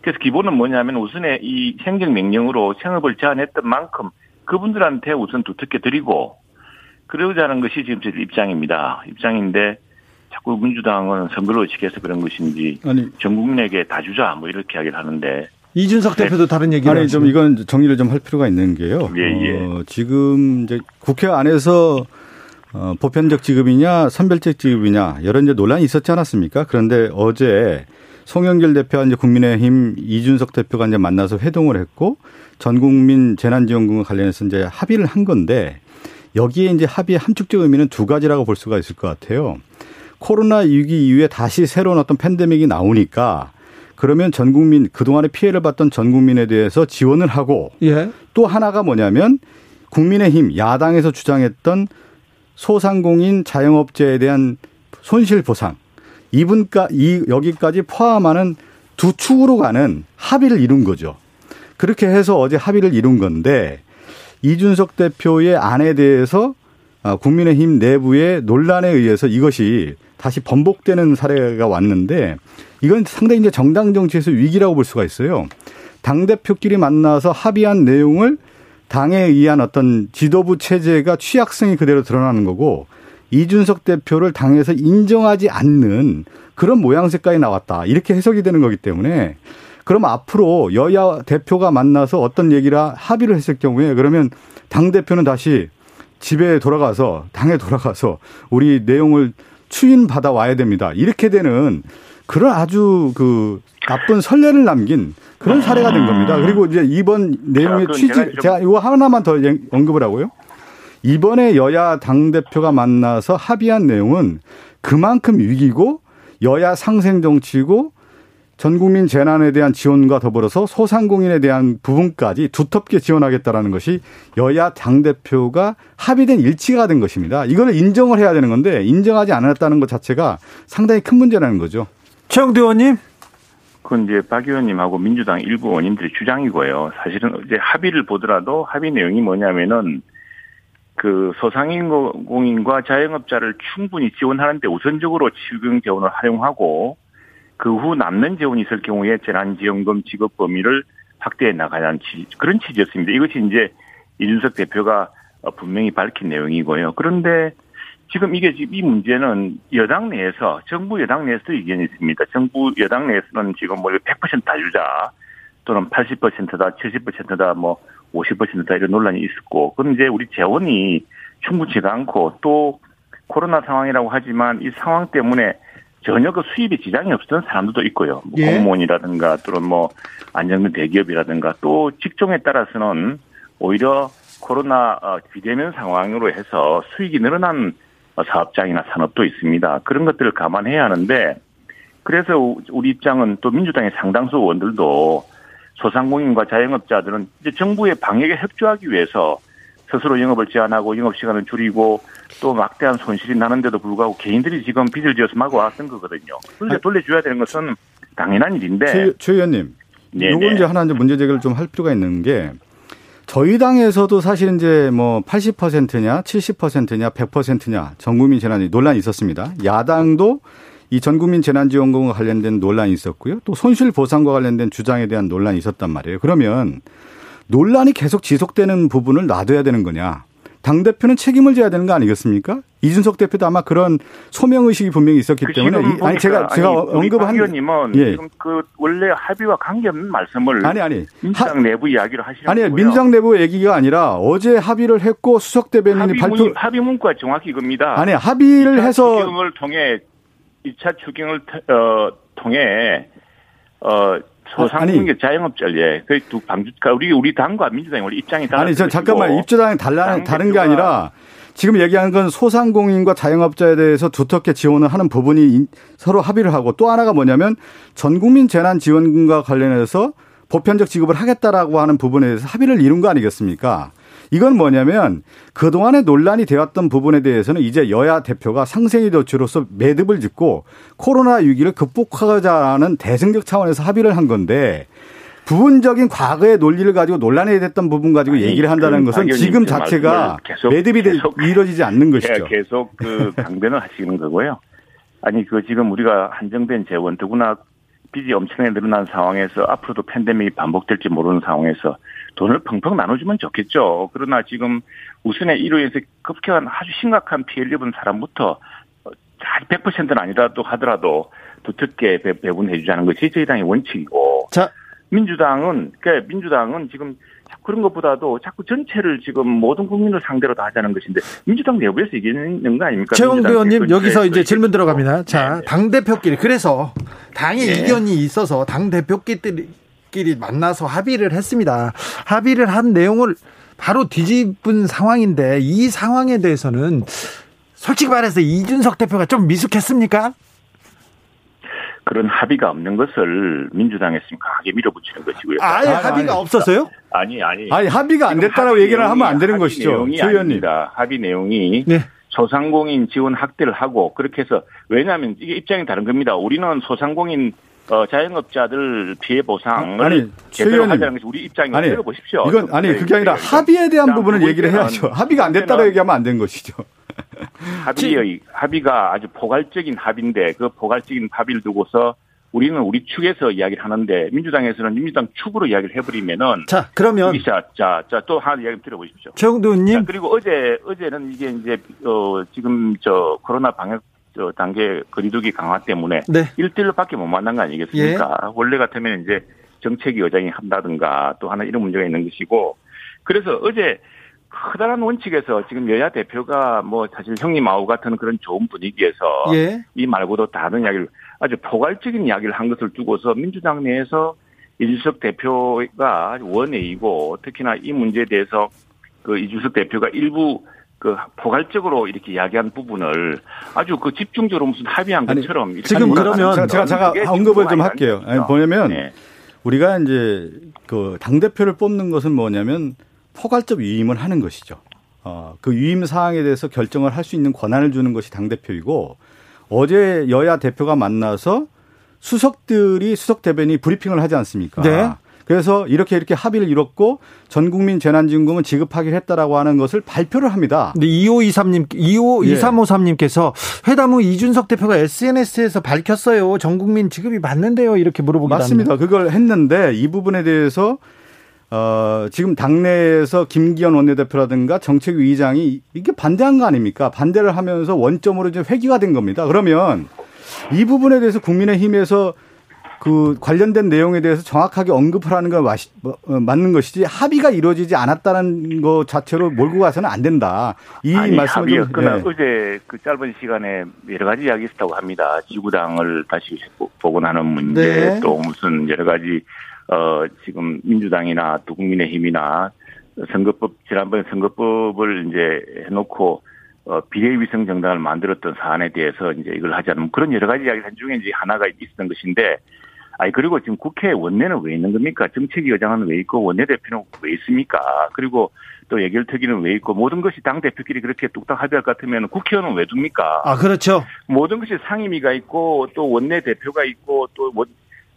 그래서 기본은 뭐냐면 우선에 이 행정 명령으로 생업을 제한했던 만큼 그분들한테 우선 두텁게 드리고 그러자는 것이 지금 제 입장입니다. 입장인데 자꾸 민주당은 선거로 지켜서 그런 것인지 아니, 전 국민에게 다 주자 뭐 이렇게 이야기를 하는데 이준석 네. 대표도 다른 얘기를 아니 좀 이건 정리를 좀 할 필요가 있는 게요. 예, 예. 어, 지금 이제 국회 안에서 어, 보편적 지급이냐 선별적 지급이냐 여러 이제 논란이 있었지 않았습니까? 그런데 어제 송영길 대표와 이제 국민의힘 이준석 대표가 이제 만나서 회동을 했고 전 국민 재난지원금과 관련해서 이제 합의를 한 건데 여기에 이제 합의의 함축적 의미는 두 가지라고 볼 수가 있을 것 같아요. 코로나 위기 이후에 다시 새로운 어떤 팬데믹이 나오니까 그러면 전 국민 그동안에 피해를 봤던 전 국민에 대해서 지원을 하고 예. 또 하나가 뭐냐면 국민의힘 야당에서 주장했던 소상공인 자영업자에 대한 손실 보상 이분까 이 여기까지 포함하는 두 축으로 가는 합의를 이룬 거죠. 그렇게 해서 어제 합의를 이룬 건데 이준석 대표의 안에 대해서 아, 국민의힘 내부의 논란에 의해서 이것이 다시 번복되는 사례가 왔는데 이건 상당히 이제 정당 정치에서 위기라고 볼 수가 있어요. 당 대표끼리 만나서 합의한 내용을 당에 의한 어떤 지도부 체제가 취약성이 그대로 드러나는 거고 이준석 대표를 당에서 인정하지 않는 그런 모양새까지 나왔다. 이렇게 해석이 되는 거기 때문에 그럼 앞으로 여야 대표가 만나서 어떤 얘기를 합의를 했을 경우에 그러면 당 대표는 다시 집에 돌아가서 당에 돌아가서 우리 내용을 추인 받아 와야 됩니다. 이렇게 되는 그런 아주 그 나쁜 선례를 남긴 그런 사례가 된 겁니다. 그리고 이제 이번 내용의 취지 제가 이거 하나만 더 언급을 하고요. 이번에 여야 당 대표가 만나서 합의한 내용은 그만큼 위기고 여야 상생 정치고 전 국민 재난에 대한 지원과 더불어서 소상공인에 대한 부분까지 두텁게 지원하겠다라는 것이 여야 당 대표가 합의된 일치가 된 것입니다. 이걸 인정을 해야 되는 건데 인정하지 않았다는 것 자체가 상당히 큰 문제라는 거죠. 최영두 의원님. 그건 이제 박 의원님하고 민주당 일부 의원님들의 주장이고요. 사실은 이제 합의를 보더라도 합의 내용이 뭐냐면은 그 소상공인과 자영업자를 충분히 지원하는데 우선적으로 지금 재원을 활용하고 그 후 남는 재원이 있을 경우에 재난지원금 지급 범위를 확대해 나가자는 취, 그런 취지였습니다. 이것이 이제 이준석 대표가 분명히 밝힌 내용이고요. 그런데 지금 이게 지금 이 문제는 여당 내에서 정부 여당 내에서도 의견이 있습니다. 정부 여당 내에서는 지금 뭐 100%다 주자 또는 80%다 70%다 뭐 50%다 이런 논란이 있었고 그런데 우리 재원이 충분치가 않고 또 코로나 상황이라고 하지만 이 상황 때문에 전혀 그 수입에 지장이 없었던 사람들도 있고요. 뭐 예. 공무원이라든가 또는 뭐 안정된 대기업이라든가 또 직종에 따라서는 오히려 코로나 어, 비대면 상황으로 해서 수익이 늘어난 사업장이나 산업도 있습니다. 그런 것들을 감안해야 하는데 그래서 우리 입장은 또 민주당의 상당수 의원들도 소상공인과 자영업자들은 이제 정부의 방역에 협조하기 위해서 스스로 영업을 제한하고 영업 시간을 줄이고 또 막대한 손실이 나는데도 불구하고 개인들이 지금 빚을 지어서 마구 왔던 거거든요. 그런데 아. 돌려줘야 되는 것은 당연한 일인데. 최, 최 의원님. 네, 요건 네. 이제 하나 이제 문제 제기를 좀 할 필요가 있는 게 저희 당에서도 사실 이제 뭐 80%냐 70%냐 100%냐 전국민 재난이 논란이 있었습니다. 야당도 이 전국민 재난지원금과 관련된 논란이 있었고요. 또 손실 보상과 관련된 주장에 대한 논란이 있었단 말이에요. 그러면 논란이 계속 지속되는 부분을 놔둬야 되는 거냐? 당 대표는 책임을 져야 되는 거 아니겠습니까? 이준석 대표도 아마 그런 소명 의식이 분명히 있었기 그 때문에 아니 제가 제가 언급한 의원님은 예. 지금 그 원래 합의와 관계없는 말씀을 아니 아니 민주당 하, 내부 이야기를 하시는 아니 민주당 내부 얘기가 아니라 어제 합의를 했고 수석 대변인이 합의 발표 합의 문구가 정확히 이겁니다. 아니 합의를 해서 추경을 통해 2차 추경을 어, 통해 어 소상공인 자영업자 예. 그두 방주가 우리 우리 당과 민주당이 원래 입장이 달라. 아니 저 잠깐만 입주당이 달라 다른 게 아니라 지금 얘기하는 건 소상공인과 자영업자에 대해서 두텁게 지원을 하는 부분이 서로 합의를 하고 또 하나가 뭐냐면 전국민 재난 지원금과 관련해서 보편적 지급을 하겠다라고 하는 부분에 대해서 합의를 이룬 거 아니겠습니까? 이건 뭐냐면 그동안에 논란이 되었던 부분에 대해서는 이제 여야 대표가 상생이 도치로서 매듭을 짓고 코로나 위기를 극복하자는 대승적 차원에서 합의를 한 건데 부분적인 과거의 논리를 가지고 논란이 됐던 부분 가지고 아니, 얘기를 한다는 것은 지금 자체가 매듭이 계속 이루어지지 않는 것이죠. 계속 그 강변을 하시는 거고요. 아니 그 지금 우리가 한정된 재원 더구나 빚이 엄청나게 늘어난 상황에서 앞으로도 팬데믹이 반복될지 모르는 상황에서 돈을 펑펑 나눠주면 좋겠죠. 그러나 지금 우선의 1호에서 급격한 아주 심각한 피해를 입은 사람부터 100%는 아니라도 하더라도 두텁게 배분해 주자는 것이 저희 당의 원칙이고. 자. 민주당은, 그러니까 민주당은 지금 그런 것보다도 자꾸 전체를 지금 모든 국민을 상대로 다 하자는 것인데 민주당 내부에서 이기는 거 아닙니까? 최홍 의원님 여기서 이제 질문 들어갑니다. 자, 네, 네. 당 대표끼리 그래서 당의 네. 이견이 있어서 당 대표끼리 만나서 합의를 했습니다. 합의를 한 내용을 바로 뒤집은 상황인데 이 상황에 대해서는 솔직히 말해서 이준석 대표가 좀 미숙했습니까? 그런 합의가 없는 것을 민주당에서 강하게 밀어붙이는 것이고요. 아예 합의가 아니, 없었어요? 아니, 아니. 아니, 합의가 안 됐다라고 얘기를 하면 안 되는 것이죠. 최 의원님. 합의 내용이 네. 소상공인 지원 확대를 하고 그렇게 해서 왜냐하면 이게 입장이 다른 겁니다. 우리는 소상공인 어, 자영업자들 피해 보상을 아니, 제대로 하자는 것이 우리 입장이 아니, 들어보십시오. 이건 아니 그게 아니라 합의에 대한 부분을 얘기를 해야죠. 합의가 안 됐다고 얘기하면 안 되는 것이죠. 합의의 합의가 아주 포괄적인 합의인데 그 포괄적인 합의를 두고서 우리는 우리 축에서 이야기를 하는데 민주당에서는 민주당 축으로 이야기를 해버리면은 자 그러면 자자 또 하나 이야기 들어보십시오. 정두님 그리고 어제 어제는 이게 이제 어 지금 저 코로나 방역 저 단계 거리두기 강화 때문에 네. 1대1로밖에 못 만난 거 아니겠습니까? 예. 원래 같으면 이제 정책위 의장이 한다든가 또 하나 이런 문제가 있는 것이고 그래서 어제 커다란 원칙에서 지금 여야 대표가 뭐 사실 형님 아우 같은 그런 좋은 분위기에서 예. 이 말고도 다른 이야기를 아주 포괄적인 이야기를 한 것을 두고서 민주당 내에서 이준석 대표가 원회이고 특히나 이 문제에 대해서 그 이준석 대표가 일부 그 포괄적으로 이렇게 이야기한 부분을 아주 그 집중적으로 무슨 합의한 것처럼 아니, 지금 그러면 제가, 제가, 제가 언급을 좀 할게요. 아니, 뭐냐면 네. 우리가 이제 그당 대표를 뽑는 것은 뭐냐면 포괄적 위임을 하는 것이죠. 어, 그 위임 사항에 대해서 결정을 할 수 있는 권한을 주는 것이 당 대표이고 어제 여야 대표가 만나서 수석들이 수석 대변이 브리핑을 하지 않습니까? 네. 그래서 이렇게 이렇게 합의를 이뤘고 전 국민 재난지원금은 지급하기로 했다라고 하는 것을 발표를 합니다. 네, 2523님, 25, 예. 2353님께서 회담 후 이준석 대표가 SNS에서 밝혔어요. 전 국민 지급이 맞는데요. 이렇게 물어보기도 맞습니다. 합니다. 그걸 했는데 이 부분에 대해서 어, 지금 당내에서 김기현 원내대표라든가 정책위 의장이 이게 반대한 거 아닙니까? 반대를 하면서 원점으로 좀 회귀가 된 겁니다. 그러면 이 부분에 대해서 국민의힘에서 그 관련된 내용에 대해서 정확하게 언급을 하는 건 뭐, 어, 맞는 것이지 합의가 이루어지지 않았다는 것 자체로 몰고 가서는 안 된다. 이 말씀을 좀 네. 어제 그 짧은 시간에 여러 가지 이야기 있었다고 합니다. 지구당을 다시 복원하는 문제 네. 또 무슨 여러 가지 어, 지금 민주당이나 또 국민의힘이나 선거법, 지난번에 선거법을 이제 해놓고 어, 비례위성 정당을 만들었던 사안에 대해서 이제 이걸 하지 않으면 그런 여러 가지 이야기 한 중에 이제 하나가 있었던 것인데 아니 그리고 지금 국회 원내는 왜 있는 겁니까? 정책위 의장은 왜 있고 원내대표는 왜 있습니까? 그리고 또 예결특위는 왜 있고 모든 것이 당 대표끼리 그렇게 뚝딱 합의할 것 같으면 국회의원은 왜 둡니까? 아 그렇죠. 모든 것이 상임위가 있고 또 원내 대표가 있고 또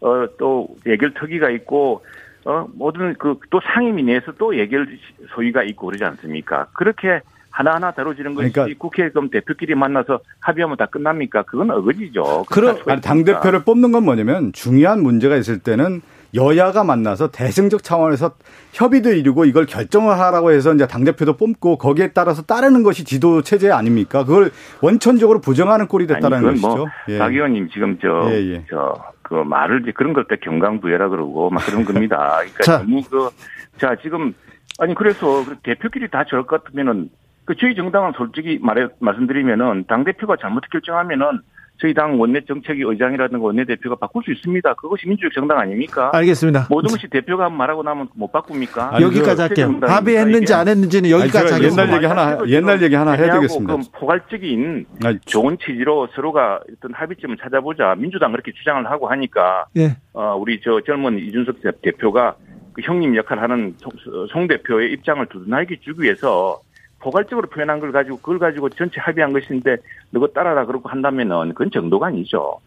어, 또 예결 특위가 있고, 어, 모든 그, 또 상임위 내에서 또 예결 소위가 있고 그러지 않습니까? 그렇게 하나하나 다뤄지는 것이 그러니까 국회 그럼 대표끼리 만나서 합의하면 다 끝납니까? 그건 어거지죠. 그럼 당 대표를 뽑는 건 뭐냐면 중요한 문제가 있을 때는 여야가 만나서 대승적 차원에서 협의도 이루고 이걸 결정을 하라고 해서 이제 당 대표도 뽑고 거기에 따라서 따르는 것이 지도 체제 아닙니까? 그걸 원천적으로 부정하는 꼴이 됐다는 뭐 것이죠. 뭐 예. 박 의원님 지금 저 예, 예. 저 그 말을 이제 그런 걸 때 경강부회라 그러고 막 그런 겁니다. 그러니까 자. 너무 그 자 지금 아니 그래서 그 대표끼리 다 저럴 것 같으면은 그 저희 정당은 솔직히 말해 말씀드리면은 당 대표가 잘못 결정하면은 저희 당 원내 정책위 의장이라든가 원내 대표가 바꿀 수 있습니다. 그것이 민주주의 정당 아닙니까? 알겠습니다. 모든 것이 대표가 말하고 나면 못 바꿉니까? 아니, 여기까지 할게요. 합의했는지 안 했는지는 여기까지 아니, 옛날 얘기 하나 옛날 얘기 하나 해야 되겠습니다. 그럼 포괄적인 아니, 좋은 취지로 서로가 어떤 합의점을 찾아보자. 민주당 그렇게 주장을 하고 하니까 예. 어, 우리 저 젊은 이준석 대표가 그 형님 역할을 하는 송 대표의 입장을 두둔하게 주기 위해서 포괄적으로 표현한 걸 가지고 그걸 가지고 전체 합의한 것인데 너가 따라라 그러고 한다면은 그건 정도가 아니죠.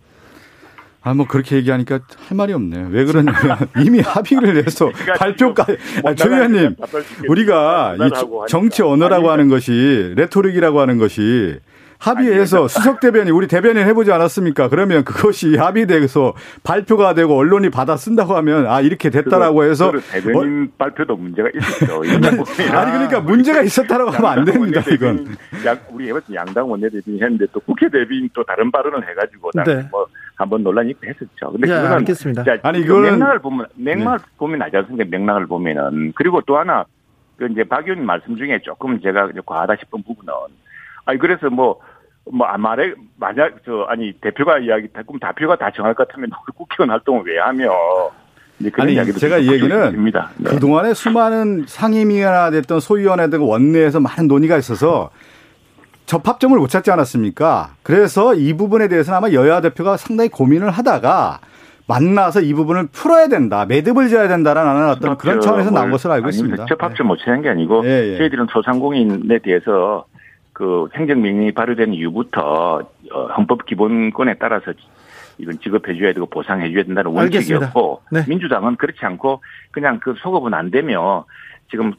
아, 뭐, 그렇게 얘기하니까 할 말이 없네요. 왜 그러냐면, 이미 합의를 해서 발표까지. 아, 조 의원님, 우리가 이 정치 언어라고 하는 것이, 레토릭이라고 하는 것이, 합의해서 수석 대변인 우리 대변인 해보지 않았습니까? 그러면 그것이 합의돼서 발표가 되고 언론이 받아 쓴다고 하면 아 이렇게 됐다라고 해서 대변인 어? 발표도 문제가 있었죠. 아니 그러니까 문제가 있었다라고 하면 안 됩니다. 이건 양, 우리 양당 원내대변인 했는데 또 국회 대변인 또 다른 발언을 해가지고 네. 뭐 한번 논란이 있고 했었죠. 근데 네, 그거는 알겠습니다. 자, 아니 이거는 맥락을 보면 맥락을 네. 보면 알지 않습니까? 맥락을 보면은 그리고 또 하나 그 이제 박 의원님 말씀 중에 조금 제가 과하다 싶은 부분은 아니 그래서 뭐 뭐, 아, 말에, 만약, 저, 아니, 대표가 이야기, 그럼 대표가 다 정할 것 같으면 국회의원 활동을 왜 하며. 아니, 제가 이 얘기는 네. 그동안에 수많은 상임위가 됐던 소위원회들 원내에서 많은 논의가 있어서 접합점을 못 찾지 않았습니까? 그래서 이 부분에 대해서는 아마 여야 대표가 상당히 고민을 하다가 만나서 이 부분을 풀어야 된다, 매듭을 지어야 된다라는 어떤 그런 차원에서 나온 것으로 알고 있습니다. 접합점 못 찾는 게 아니고 예, 예. 저희들은 소상공인에 대해서 그 행정명령이 발효된 이후부터 어, 헌법 기본권에 따라서 이건 지급해줘야 되고 보상해줘야 된다는 원칙이었고 네. 민주당은 그렇지 않고 그냥 그 소급은 안 되며 지금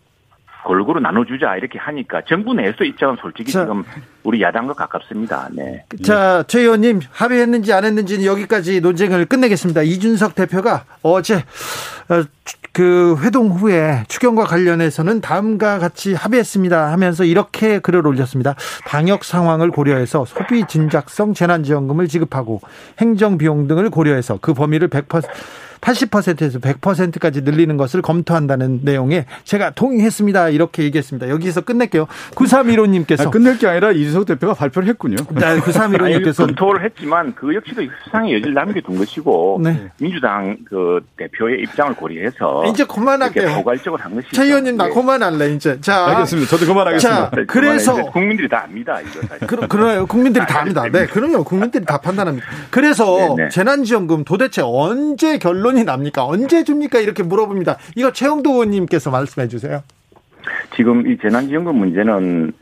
골고루 나눠주자 이렇게 하니까 정부 내에서 입장은 솔직히 자, 지금 우리 야당과 가깝습니다. 네. 자, 최 의원님 합의했는지 안 했는지는 여기까지 논쟁을 끝내겠습니다. 이준석 대표가 어제 어, 그 회동 후에 추경과 관련해서는 다음과 같이 합의했습니다 하면서 이렇게 글을 올렸습니다. 방역 상황을 고려해서 소비 진작성 재난지원금을 지급하고 행정 비용 등을 고려해서 그 범위를 100% 80%에서 100%까지 늘리는 것을 검토한다는 내용에 제가 동의했습니다. 이렇게 얘기했습니다. 여기서 끝낼게요. 9315님께서. 끝낼 게 아니라 이준석 대표가 발표를 했군요. 네, 9315님께서. 검토를 했지만 그 역시도 수상의 여지를 남겨둔 것이고 네. 민주당 그 대표의 입장을 고려해서 이제 그만할게요. 포괄적으로 한 것이. 최 의원님 나 네. 그만할래 이제. 자, 알겠습니다. 저도 그만하겠습니다. 자, 그래서 국민들이 다 압니다. 이거 사실. 그, 그래요. 국민들이 다 압니다. 네, 그럼요. 국민들이 다 판단합니다. 그래서 네네. 네. 재난지원금 도대체 언제 결론 결론이 납니까? 언제 줍니까? 이렇게 물어봅니다. 이거 최영도 의원님께서 말씀해 주세요. 지금 이 재난지원금 문제는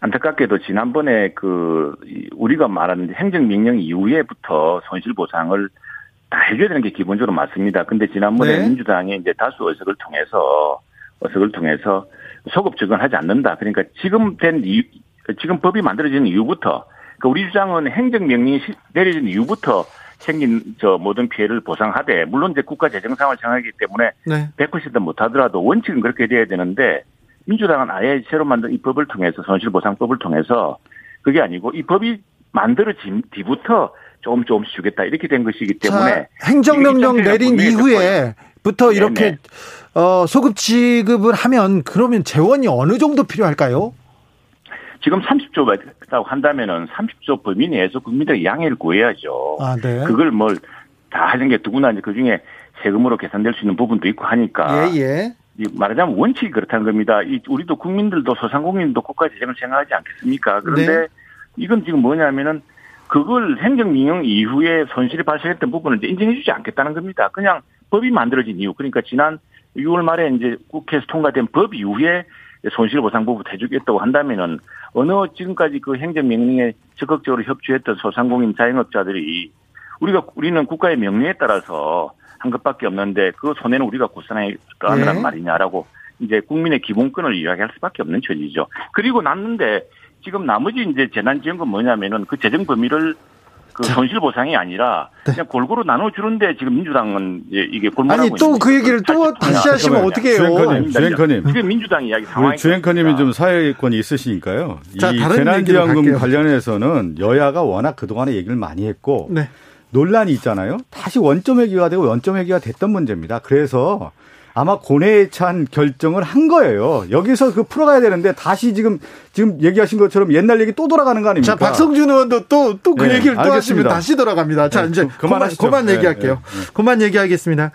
안타깝게도 지난번에 그 우리가 말하는 행정명령 이후에부터 손실보상을 다 해줘야 되는 게 기본적으로 맞습니다. 근데 지난번에 네. 민주당이 이제 다수 의석을 통해서 의석을 통해서 소급 적용하지 않는다. 그러니까 지금 된 이유, 지금 법이 만들어진 이후부터 그러니까 우리 주장은 행정명령이 내려진 이후부터 생긴 저 모든 피해를 보상하되 물론 이제 국가 재정 상황을 정하기 때문에 네. 100% 못하더라도 원칙은 그렇게 돼야 되는데 민주당은 아예 새로 만든 이 법을 통해서 손실보상법을 통해서 그게 아니고 이 법이 만들어진 뒤부터 조금 조금씩 주겠다 이렇게 된 것이기 때문에 자, 행정명령 내린 이후에 부터 이렇게 어, 소급 지급을 하면 그러면 재원이 어느 정도 필요할까요? 지금 30조 라고 한다면은 30조 범위 내에서 국민들의 양해를 구해야죠. 아, 네. 그걸 뭘 다 하는 게 누구나 이제 그 중에 세금으로 계산될 수 있는 부분도 있고 하니까. 예, 예. 말하자면 원칙이 그렇다는 겁니다. 이 우리도 국민들도 소상공인도 국가 재정을 생각하지 않겠습니까? 그런데 네. 이건 지금 뭐냐면은 그걸 행정명령 이후에 손실이 발생했던 부분을 이제 인정해주지 않겠다는 겁니다. 그냥 법이 만들어진 이유. 그러니까 지난 6월 말에 이제 국회에서 통과된 법 이후에 손실보상부부 해주겠다고 한다면은 어느 지금까지 그 행정명령에 적극적으로 협조했던 소상공인 자영업자들이 우리가 우리는 국가의 명령에 따라서 한 것밖에 없는데 그 손해는 우리가 고스란히 떠안으란 네. 말이냐라고 이제 국민의 기본권을 이야기할 수밖에 없는 처지죠. 그리고 났는데 지금 나머지 이제 재난지원금 뭐냐면은 그 재정 범위를 그 손실 보상이 아니라 네. 그냥 골고루 나눠주는데 지금 민주당은 이게 골몰하고 아니 또 그 얘기를 또 다시 하시면 어떻게 해요? 주행커님, 주행커님. 지금 민주당 이야기 상황이 주행커님이 좀 사회권이 있으시니까요. 자, 이 재난지원금 관련해서는 여야가 워낙 그동안에 얘기를 많이 했고 네. 논란이 있잖아요. 다시 원점 회기가 되고 원점 회기가 됐던 문제입니다. 그래서 아마 고뇌에 찬 결정을 한 거예요. 여기서 그 풀어가야 되는데 다시 지금 지금 얘기하신 것처럼 옛날 얘기 또 돌아가는 거 아닙니까? 자, 박성준 의원도 또 또그 네, 얘기를 또 알겠습니다. 하시면 다시 돌아갑니다. 자, 네, 이제 그만 그만 얘기할게요. 네, 네, 그만 얘기하겠습니다.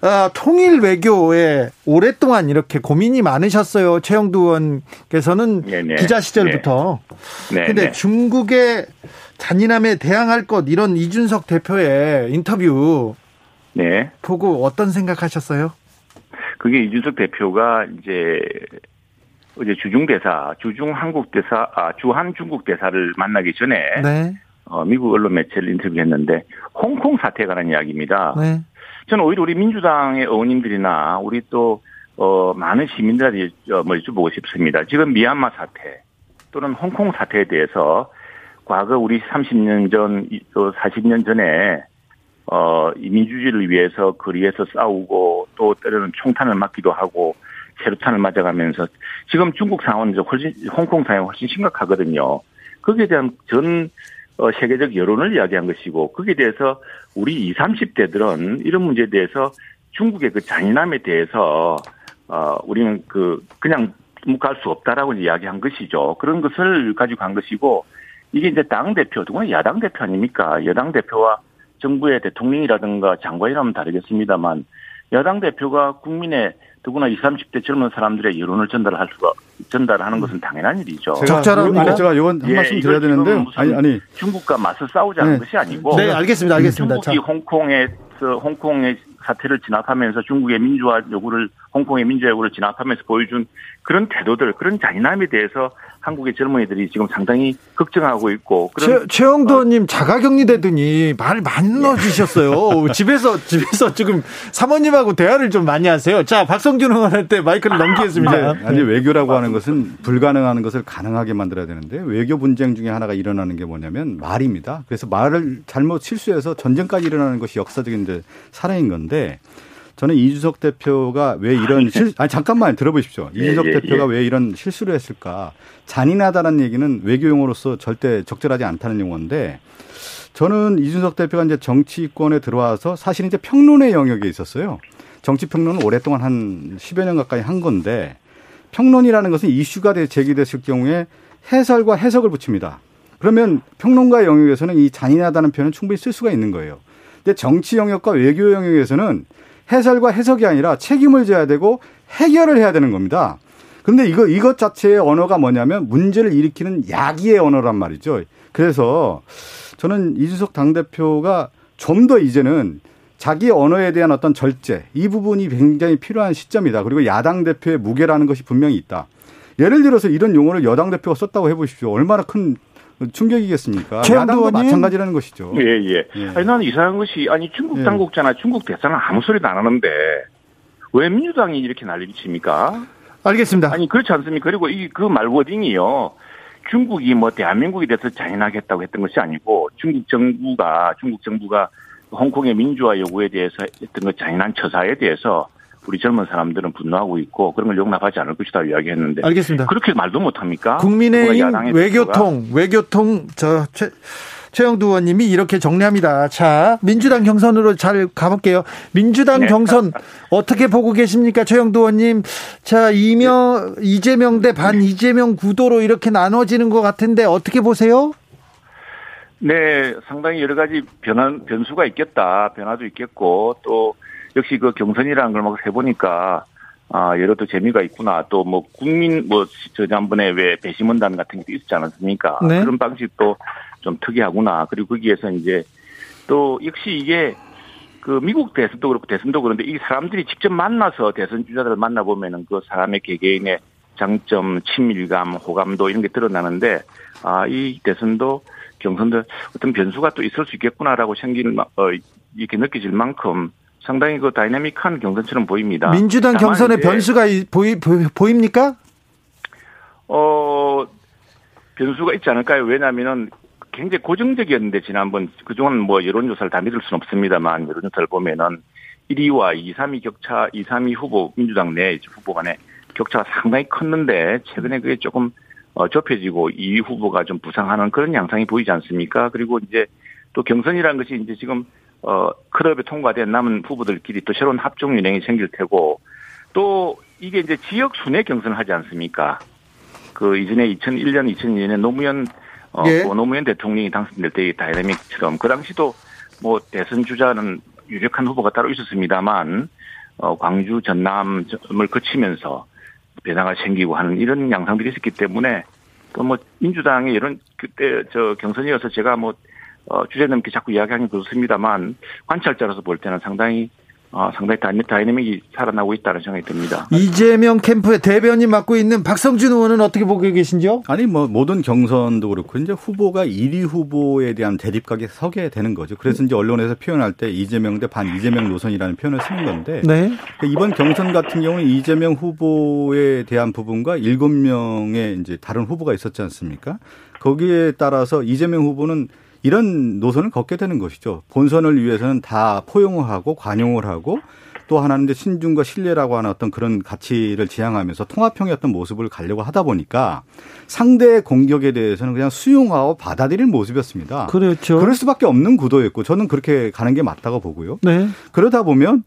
아, 통일 외교에 오랫동안 이렇게 고민이 많으셨어요. 최영두 의원께서는 네, 네. 기자 시절부터. 네. 근데 중국의 잔인함에 대항할 것 이런 이준석 대표의 인터뷰 네. 보고 어떤 생각하셨어요? 그게 이준석 대표가 이제 어제 주중 대사, 주중 한국 대사, 아, 주한 중국 대사를 만나기 전에 네. 어, 미국 언론 매체를 인터뷰했는데 홍콩 사태에 관한 이야기입니다. 네. 저는 오히려 우리 민주당의 의원님들이나 우리 또 어, 많은 시민들한테 뭐 여쭤보고 싶습니다. 지금 미얀마 사태 또는 홍콩 사태에 대해서 과거 우리 30년 전, 또 40년 전에 어, 민주주의를 위해서 거리에서 싸우고 또 때로는 총탄을 맞기도 하고 세로탄을 맞아가면서 지금 중국 상황은 훨씬 홍콩 상황이 훨씬 심각하거든요. 거기에 대한 전 어, 세계적 여론을 이야기한 것이고 거기에 대해서 우리 20, 30대들은 이런 문제에 대해서 중국의 그 잔인함에 대해서 어, 우리는 그 그냥 묵할 수 없다라고 이야기한 것이죠. 그런 것을 가지고 간 것이고 이게 이제 당 대표, 누구나 야당 대표 아닙니까? 여당 대표와 정부의 대통령이라든가 장관이라면 다르겠습니다만 여당 대표가 국민의 더구나 20, 30대 젊은 사람들의 여론을 전달할 수가 전달하는 것은 당연한 일이죠. 적절합니다. 제가 이건 한 예, 말씀 드려야 되는데 아니 아니 중국과 맞서 싸우자는 네. 것이 아니고 네, 알겠습니다. 알겠습니다. 중국이 홍콩에서 홍콩의 사태를 진압하면서 중국의 민주화 요구를 홍콩의 민주화 요구를 진압하면서 보여준 그런 태도들 그런 잔인함에 대해서 한국의 젊은이들이 지금 상당히 걱정하고 있고 그런 최, 영도 의원님 어. 자가격리되더니 말 많이 예. 넣어주셨어요. 집에서 집에서 지금 사모님하고 대화를 좀 많이 하세요. 자 박성준 의원한테 마이크를 넘기겠습니다. 아니 외교라고 하는 것은 불가능한 것을 가능하게 만들어야 되는데 외교 분쟁 중에 하나가 일어나는 게 뭐냐면 말입니다. 그래서 말을 잘못 실수해서 전쟁까지 일어나는 것이 역사적인 사례인 건데 저는 이주석 대표가 왜 이런 실, 아니 잠깐만 들어보십시오. 예, 이주석 예, 대표가 예. 왜 이런 실수를 했을까? 잔인하다는 얘기는 외교 용어로서 절대 적절하지 않다는 용어인데 저는 이준석 대표가 이제 정치권에 들어와서 사실 이제 평론의 영역에 있었어요. 정치 평론은 오랫동안 한 10여 년 가까이 한 건데 평론이라는 것은 이슈가 제기됐을 경우에 해설과 해석을 붙입니다. 그러면 평론가 영역에서는 이 잔인하다는 표현은 충분히 쓸 수가 있는 거예요. 근데 정치 영역과 외교 영역에서는 해설과 해석이 아니라 책임을 져야 되고 해결을 해야 되는 겁니다. 근데 이거 이것 자체의 언어가 뭐냐면 문제를 일으키는 야기의 언어란 말이죠. 그래서 저는 이준석 당 대표가 좀 더 이제는 자기 언어에 대한 어떤 절제 이 부분이 굉장히 필요한 시점이다. 그리고 야당 대표의 무게라는 것이 분명히 있다. 예를 들어서 이런 용어를 여당 대표가 썼다고 해보십시오. 얼마나 큰 충격이겠습니까? 야당도 마찬가지라는 것이죠. 예, 예. 예. 아니, 나는 이상한 것이, 아니, 중국 예. 당국자나 예. 중국 대사는 아무 소리도 안 하는데, 왜 민주당이 이렇게 난리를 칩니까? 알겠습니다. 아니, 그렇지 않습니까? 그리고 이, 그 말워딩이요. 중국이 뭐 대한민국에 대해서 잔인하겠다고 했던 것이 아니고, 중국 정부가, 중국 정부가 홍콩의 민주화 요구에 대해서 했던 그 잔인한 처사에 대해서 우리 젊은 사람들은 분노하고 있고 그런 걸 용납하지 않을 것이다 이야기했는데 알겠습니다. 그렇게 말도 못 합니까? 국민의힘 외교통 외교통 저 최, 최영두 의원님이 이렇게 정리합니다. 자, 민주당 경선으로 잘 가볼게요. 민주당 네. 경선 어떻게 보고 계십니까, 최영두 의원님? 자, 이명 이재명 대 반 이재명 구도로 이렇게 나눠지는 것 같은데 어떻게 보세요? 네, 상당히 여러 가지 변화 변수가 있겠다. 변화도 있겠고 또 역시 그 경선이라는 걸 막 해보니까 아, 여러 또 재미가 있구나. 또 뭐 국민 뭐 저지난번에 왜 배심원단 같은 게 있었지 않았습니까? 네. 그런 방식도 좀 특이하구나. 그리고 거기에서 이제 또 역시 이게 그 미국 대선도 그렇고 대선도 그런데 이 사람들이 직접 만나서 대선 주자들을 만나 보면은 그 사람의 개개인의 장점, 친밀감, 호감도 이런 게 드러나는데 아, 이 대선도 경선도 어떤 변수가 또 있을 수 있겠구나라고 생기는, 어, 이렇게 느껴질 만큼 상당히 그 다이내믹한 경선처럼 보입니다. 민주당 경선의 변수가 보이, 보입니까? 어, 변수가 있지 않을까요? 왜냐하면은 굉장히 고정적이었는데 지난번 그동안 뭐 여론조사를 다 믿을 수는 없습니다만 여론조사를 보면은 1위와 2, 3위 격차, 2, 3위 후보 민주당 내 후보 간의 격차가 상당히 컸는데 최근에 그게 조금 어, 좁혀지고 2위 후보가 좀 부상하는 그런 양상이 보이지 않습니까? 그리고 이제 또 경선이라는 것이 이제 지금 어, 클럽에 통과된 남은 후보들끼리 또 새로운 합종 유행이 생길 테고 또 이게 이제 지역 순회 경선을 하지 않습니까? 그 이전에 2001년, 2002년에 노무현 어, 예. 뭐 노무현 대통령이 당선될 때의 다이내믹처럼 그 당시도 뭐 대선 주자는 유력한 후보가 따로 있었습니다만 어, 광주, 전남을 거치면서 배당가 생기고 하는 이런 양상들이 있었기 때문에 또 뭐 민주당의 이런 그때 저 경선이어서 제가 뭐 어, 주제 넘게 자꾸 이야기하긴 그렇습니다만 관찰자로서 볼 때는 상당히 어, 상당히 다이내믹이 살아나고 있다는 생각이 듭니다. 이재명 캠프의 대변인 맡고 있는 박성준 의원은 어떻게 보고 계신지요? 아니 뭐 모든 경선도 그렇고 이제 후보가 1위 후보에 대한 대립각에 서게 되는 거죠. 그래서 이제 언론에서 표현할 때 이재명 대 반 이재명 노선이라는 표현을 쓰는 건데 네. 그러니까 이번 경선 같은 경우는 이재명 후보에 대한 부분과 7명의 이제 다른 후보가 있었지 않습니까? 거기에 따라서 이재명 후보는 이런 노선을 걷게 되는 것이죠. 본선을 위해서는 다 포용을 하고 관용을 하고 또 하나는 이제 신중과 신뢰라고 하는 어떤 그런 가치를 지향하면서 통합형의 어떤 모습을 가려고 하다 보니까 상대의 공격에 대해서는 그냥 수용하고 받아들일 모습이었습니다. 그렇죠. 그럴 수밖에 없는 구도였고 저는 그렇게 가는 게 맞다고 보고요. 네. 그러다 보면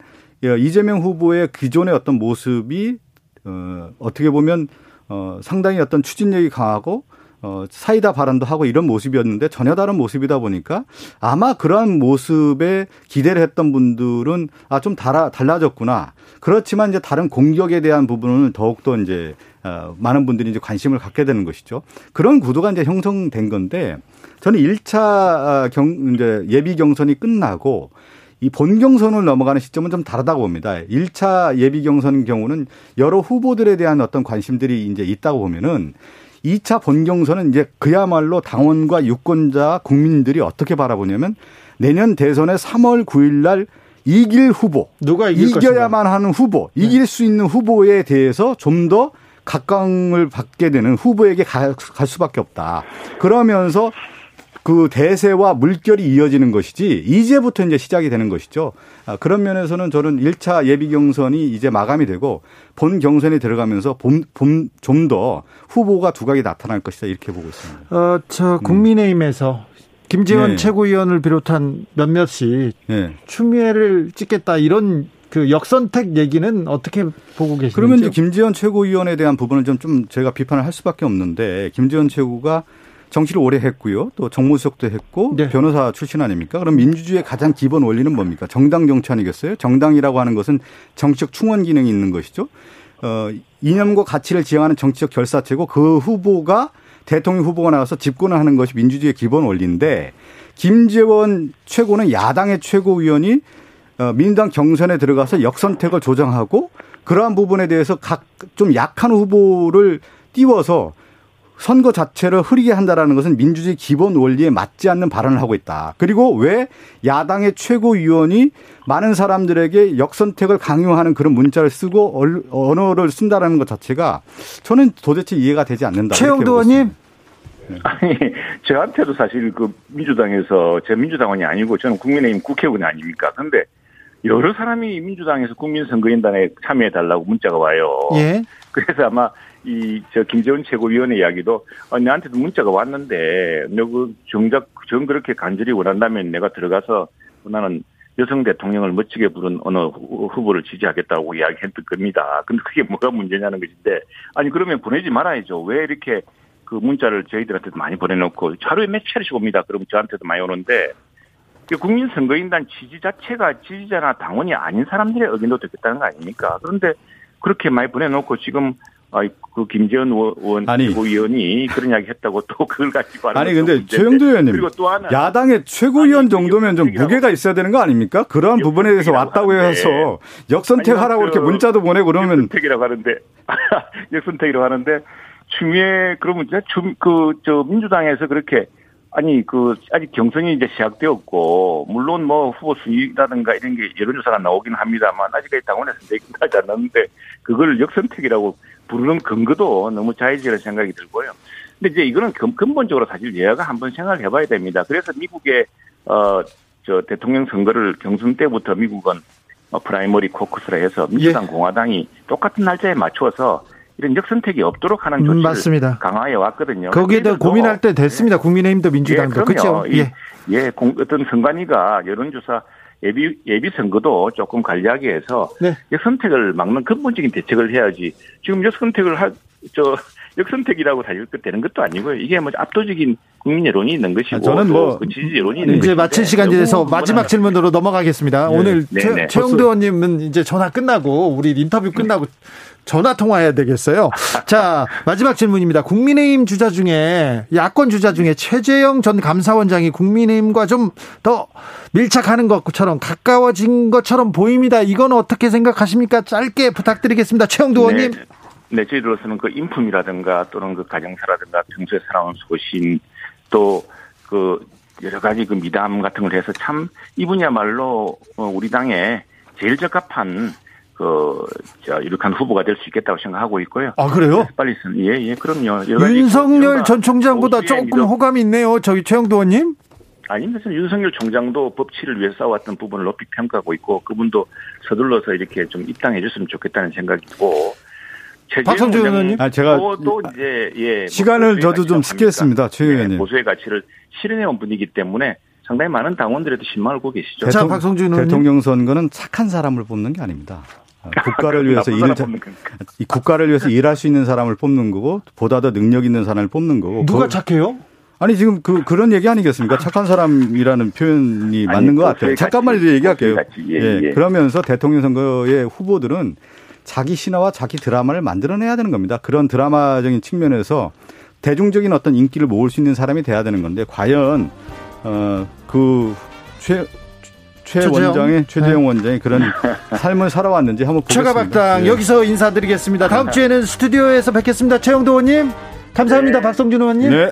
이재명 후보의 기존의 어떤 모습이 어, 어떻게 보면 어, 상당히 어떤 추진력이 강하고 어, 사이다 발언도 하고 이런 모습이었는데 전혀 다른 모습이다 보니까 아마 그러한 모습에 기대를 했던 분들은 아, 좀 달아, 달라졌구나. 그렇지만 이제 다른 공격에 대한 부분은 더욱더 이제 어, 많은 분들이 이제 관심을 갖게 되는 것이죠. 그런 구도가 이제 형성된 건데 저는 1차 경, 이제 예비 경선이 끝나고 이 본경선을 넘어가는 시점은 좀 다르다고 봅니다. 1차 예비 경선 경우는 여러 후보들에 대한 어떤 관심들이 이제 있다고 보면은 2차 본경선은 이제 그야말로 당원과 유권자 국민들이 어떻게 바라보냐면 내년 대선의 3월 9일 날 이길 후보 누가 이길 이겨야만 것인가? 하는 후보 네. 이길 수 있는 후보에 대해서 좀 더 각광을 받게 되는 후보에게 갈 수밖에 없다. 그러면서 그 대세와 물결이 이어지는 것이지 이제부터 이제 시작이 되는 것이죠. 아, 그런 면에서는 저는 1차 예비 경선이 이제 마감이 되고 본 경선에 들어가면서 좀 더 후보가 두각이 나타날 것이다 이렇게 보고 있습니다. 어, 저 음. 국민의힘에서 김재원 네. 최고위원을 비롯한 몇몇이 네. 추미애를 찍겠다 이런 그 역선택 얘기는 어떻게 보고 계십니까 그러면 이제 김재원 최고위원에 대한 부분을 좀, 좀 제가 비판을 할 수밖에 없는데 김재원 최고가 정치를 오래 했고요. 또 정무수석도 했고 네. 변호사 출신 아닙니까? 그럼 민주주의의 가장 기본 원리는 뭡니까? 정당 정치 아니겠어요? 정당이라고 하는 것은 정치적 충원 기능이 있는 것이죠. 어, 이념과 가치를 지향하는 정치적 결사체고 그 후보가 대통령 후보가 나와서 집권을 하는 것이 민주주의의 기본 원리인데 김재원 최고는 야당의 최고위원이 어, 민주당 경선에 들어가서 역선택을 조정하고 그러한 부분에 대해서 각 좀 약한 후보를 띄워서 선거 자체를 흐리게 한다라는 것은 민주주의 기본 원리에 맞지 않는 발언을 하고 있다. 그리고 왜 야당의 최고위원이 많은 사람들에게 역선택을 강요하는 그런 문자를 쓰고 언어를 쓴다라는 것 자체가 저는 도대체 이해가 되지 않는다. 최영도 의원님. 네. 아니, 저한테도 사실 그 민주당에서 제 민주당원이 아니고 저는 국민의힘 국회의원이 아닙니까? 근데 여러 사람이 민주당에서 국민선거인단에 참여해달라고 문자가 와요. 예. 그래서 아마 이 저 김재원 최고위원의 이야기도 어, 내한테도 문자가 왔는데 너그 정작 정 그렇게 간절히 원한다면 내가 들어가서 나는 여성 대통령을 멋지게 부른 어느 후보를 지지하겠다고 이야기했던 겁니다. 근데 그게 뭐가 문제냐는 것인데 아니 그러면 보내지 말아야죠. 왜 이렇게 그 문자를 저희들한테도 많이 보내놓고 하루에 몇 차례씩 옵니다. 그럼 저한테도 많이 오는데 국민선거인단 지지 자체가 지지자나 당원이 아닌 사람들의 의견도 듣겠다는 거 아닙니까? 그런데 그렇게 많이 보내놓고 지금 아, 그 김재원 의원 아니, 최고위원이 그런 이야기 했다고 또 그걸 가지고 아니 근데 최영도 의원님 그리고 또 하나. 야당의 최고위원 아니, 정도면 좀 무게가 있어야 되는 거 아닙니까? 그런 부분에 대해서 왔다고 해서 역선택하라고 이렇게 문자도 보내고 그러면 역선택이라고 하는데. 역선택이라고 하는데 추미애 그러면 그저 민주당에서 그렇게 아니 그 아직 경선이 이제 시작되었고 물론 뭐 후보 순위라든가 이런 게 여론조사가 나오긴 합니다만 아직까지 당원에서 내기하지 않았는데 그걸 역선택이라고 부르는 근거도 너무 자의적이라는 생각이 들고요. 근데 이제 이거는 근본적으로 사실 예가 한번 생각을 해봐야 됩니다. 그래서 미국의 어 저 대통령 선거를 경선 때부터 미국은 어, 프라이머리 코커스라 해서 민주당 예. 공화당이 똑같은 날짜에 맞추어서 이런 역선택이 없도록 하는 조치를 음, 맞습니다. 강화해 왔거든요. 거기에 대 고민할 때 됐습니다. 예. 국민의힘도 민주당도 예, 그렇죠. 예, 예, 어떤 선관위가 여론조사 예비 예비 선거도 조금 관리하기 위해서 네. 역선택을 막는 근본적인 대책을 해야지. 지금 역선택을 할저 역선택이라고 사실 되는 것도 아니고요. 이게 뭐 압도적인 국민 여론이 있는 것이고 아, 저는 뭐그 지지 여론이 있는 이제 마칠 시간이 돼서 마지막 질문으로 넘어가겠습니다. 네. 오늘 네, 최, 네. 최영도 의원님은 이제 전화 끝나고 우리 인터뷰 끝나고 전화 통화해야 되겠어요. 자, 마지막 질문입니다. 국민의힘 주자 중에 야권 주자 중에 최재형 전 감사원장이 국민의힘과 좀 더 밀착하는 것처럼 가까워진 것처럼 보입니다. 이건 어떻게 생각하십니까? 짧게 부탁드리겠습니다. 최영도 의원님. 네. 네, 저희들로서는 그 인품이라든가 또는 그 가정사라든가 평소에 살아온 소신 또 그 여러 가지 그 미담 같은 걸 해서 참 이분이야말로 어, 우리 당에 제일 적합한 그, 저, 이룩한 후보가 될 수 있겠다고 생각하고 있고요. 아, 그래요? 빨리 쓰 예, 예, 그럼요. 윤석열 전 총장보다 조금 믿어. 호감이 있네요. 저기 최영도 의원님? 아닙니다. 저는 윤석열 총장도 법치를 위해 싸웠던 부분을 높이 평가하고 있고 그분도 서둘러서 이렇게 좀 입당해 줬으면 좋겠다는 생각이고 박성준 의원님. 아, 제가 또, 또 이제 예 시간을 뭐 저도 좀 스키했습니다. 최 의원님. 네, 보수의 가치를 실현해온 분이기 때문에 상당히 많은 당원들에도 신망을 하고 계시죠. 대통, 자, 박성준 의원님. 대통령 선거는 착한 사람을 뽑는 게 아닙니다. 국가를 위해서 일을 이 국가를 위해서 일할 수 있는 사람을 뽑는 거고 보다 더 능력 있는 사람을 뽑는 거고 누가 착해요? 아니 지금 그 그런 얘기 아니겠습니까? 착한 사람이라는 표현이 아니, 맞는 것 같아요. 잠깐만 얘기할게요. 예, 예, 예. 그러면서 대통령 선거의 후보들은 자기 신화와 자기 드라마를 만들어내야 되는 겁니다. 그런 드라마적인 측면에서 대중적인 어떤 인기를 모을 수 있는 사람이 돼야 되는 건데 과연 어그 최 원장의 최재형 네. 원장이 그런 삶을 살아왔는지 한번 보겠습니다. 최가박당 네. 여기서 인사드리겠습니다. 다음 주에는 스튜디오에서 뵙겠습니다. 최영도 의원님 감사합니다. 네. 박성준 의원님. 네.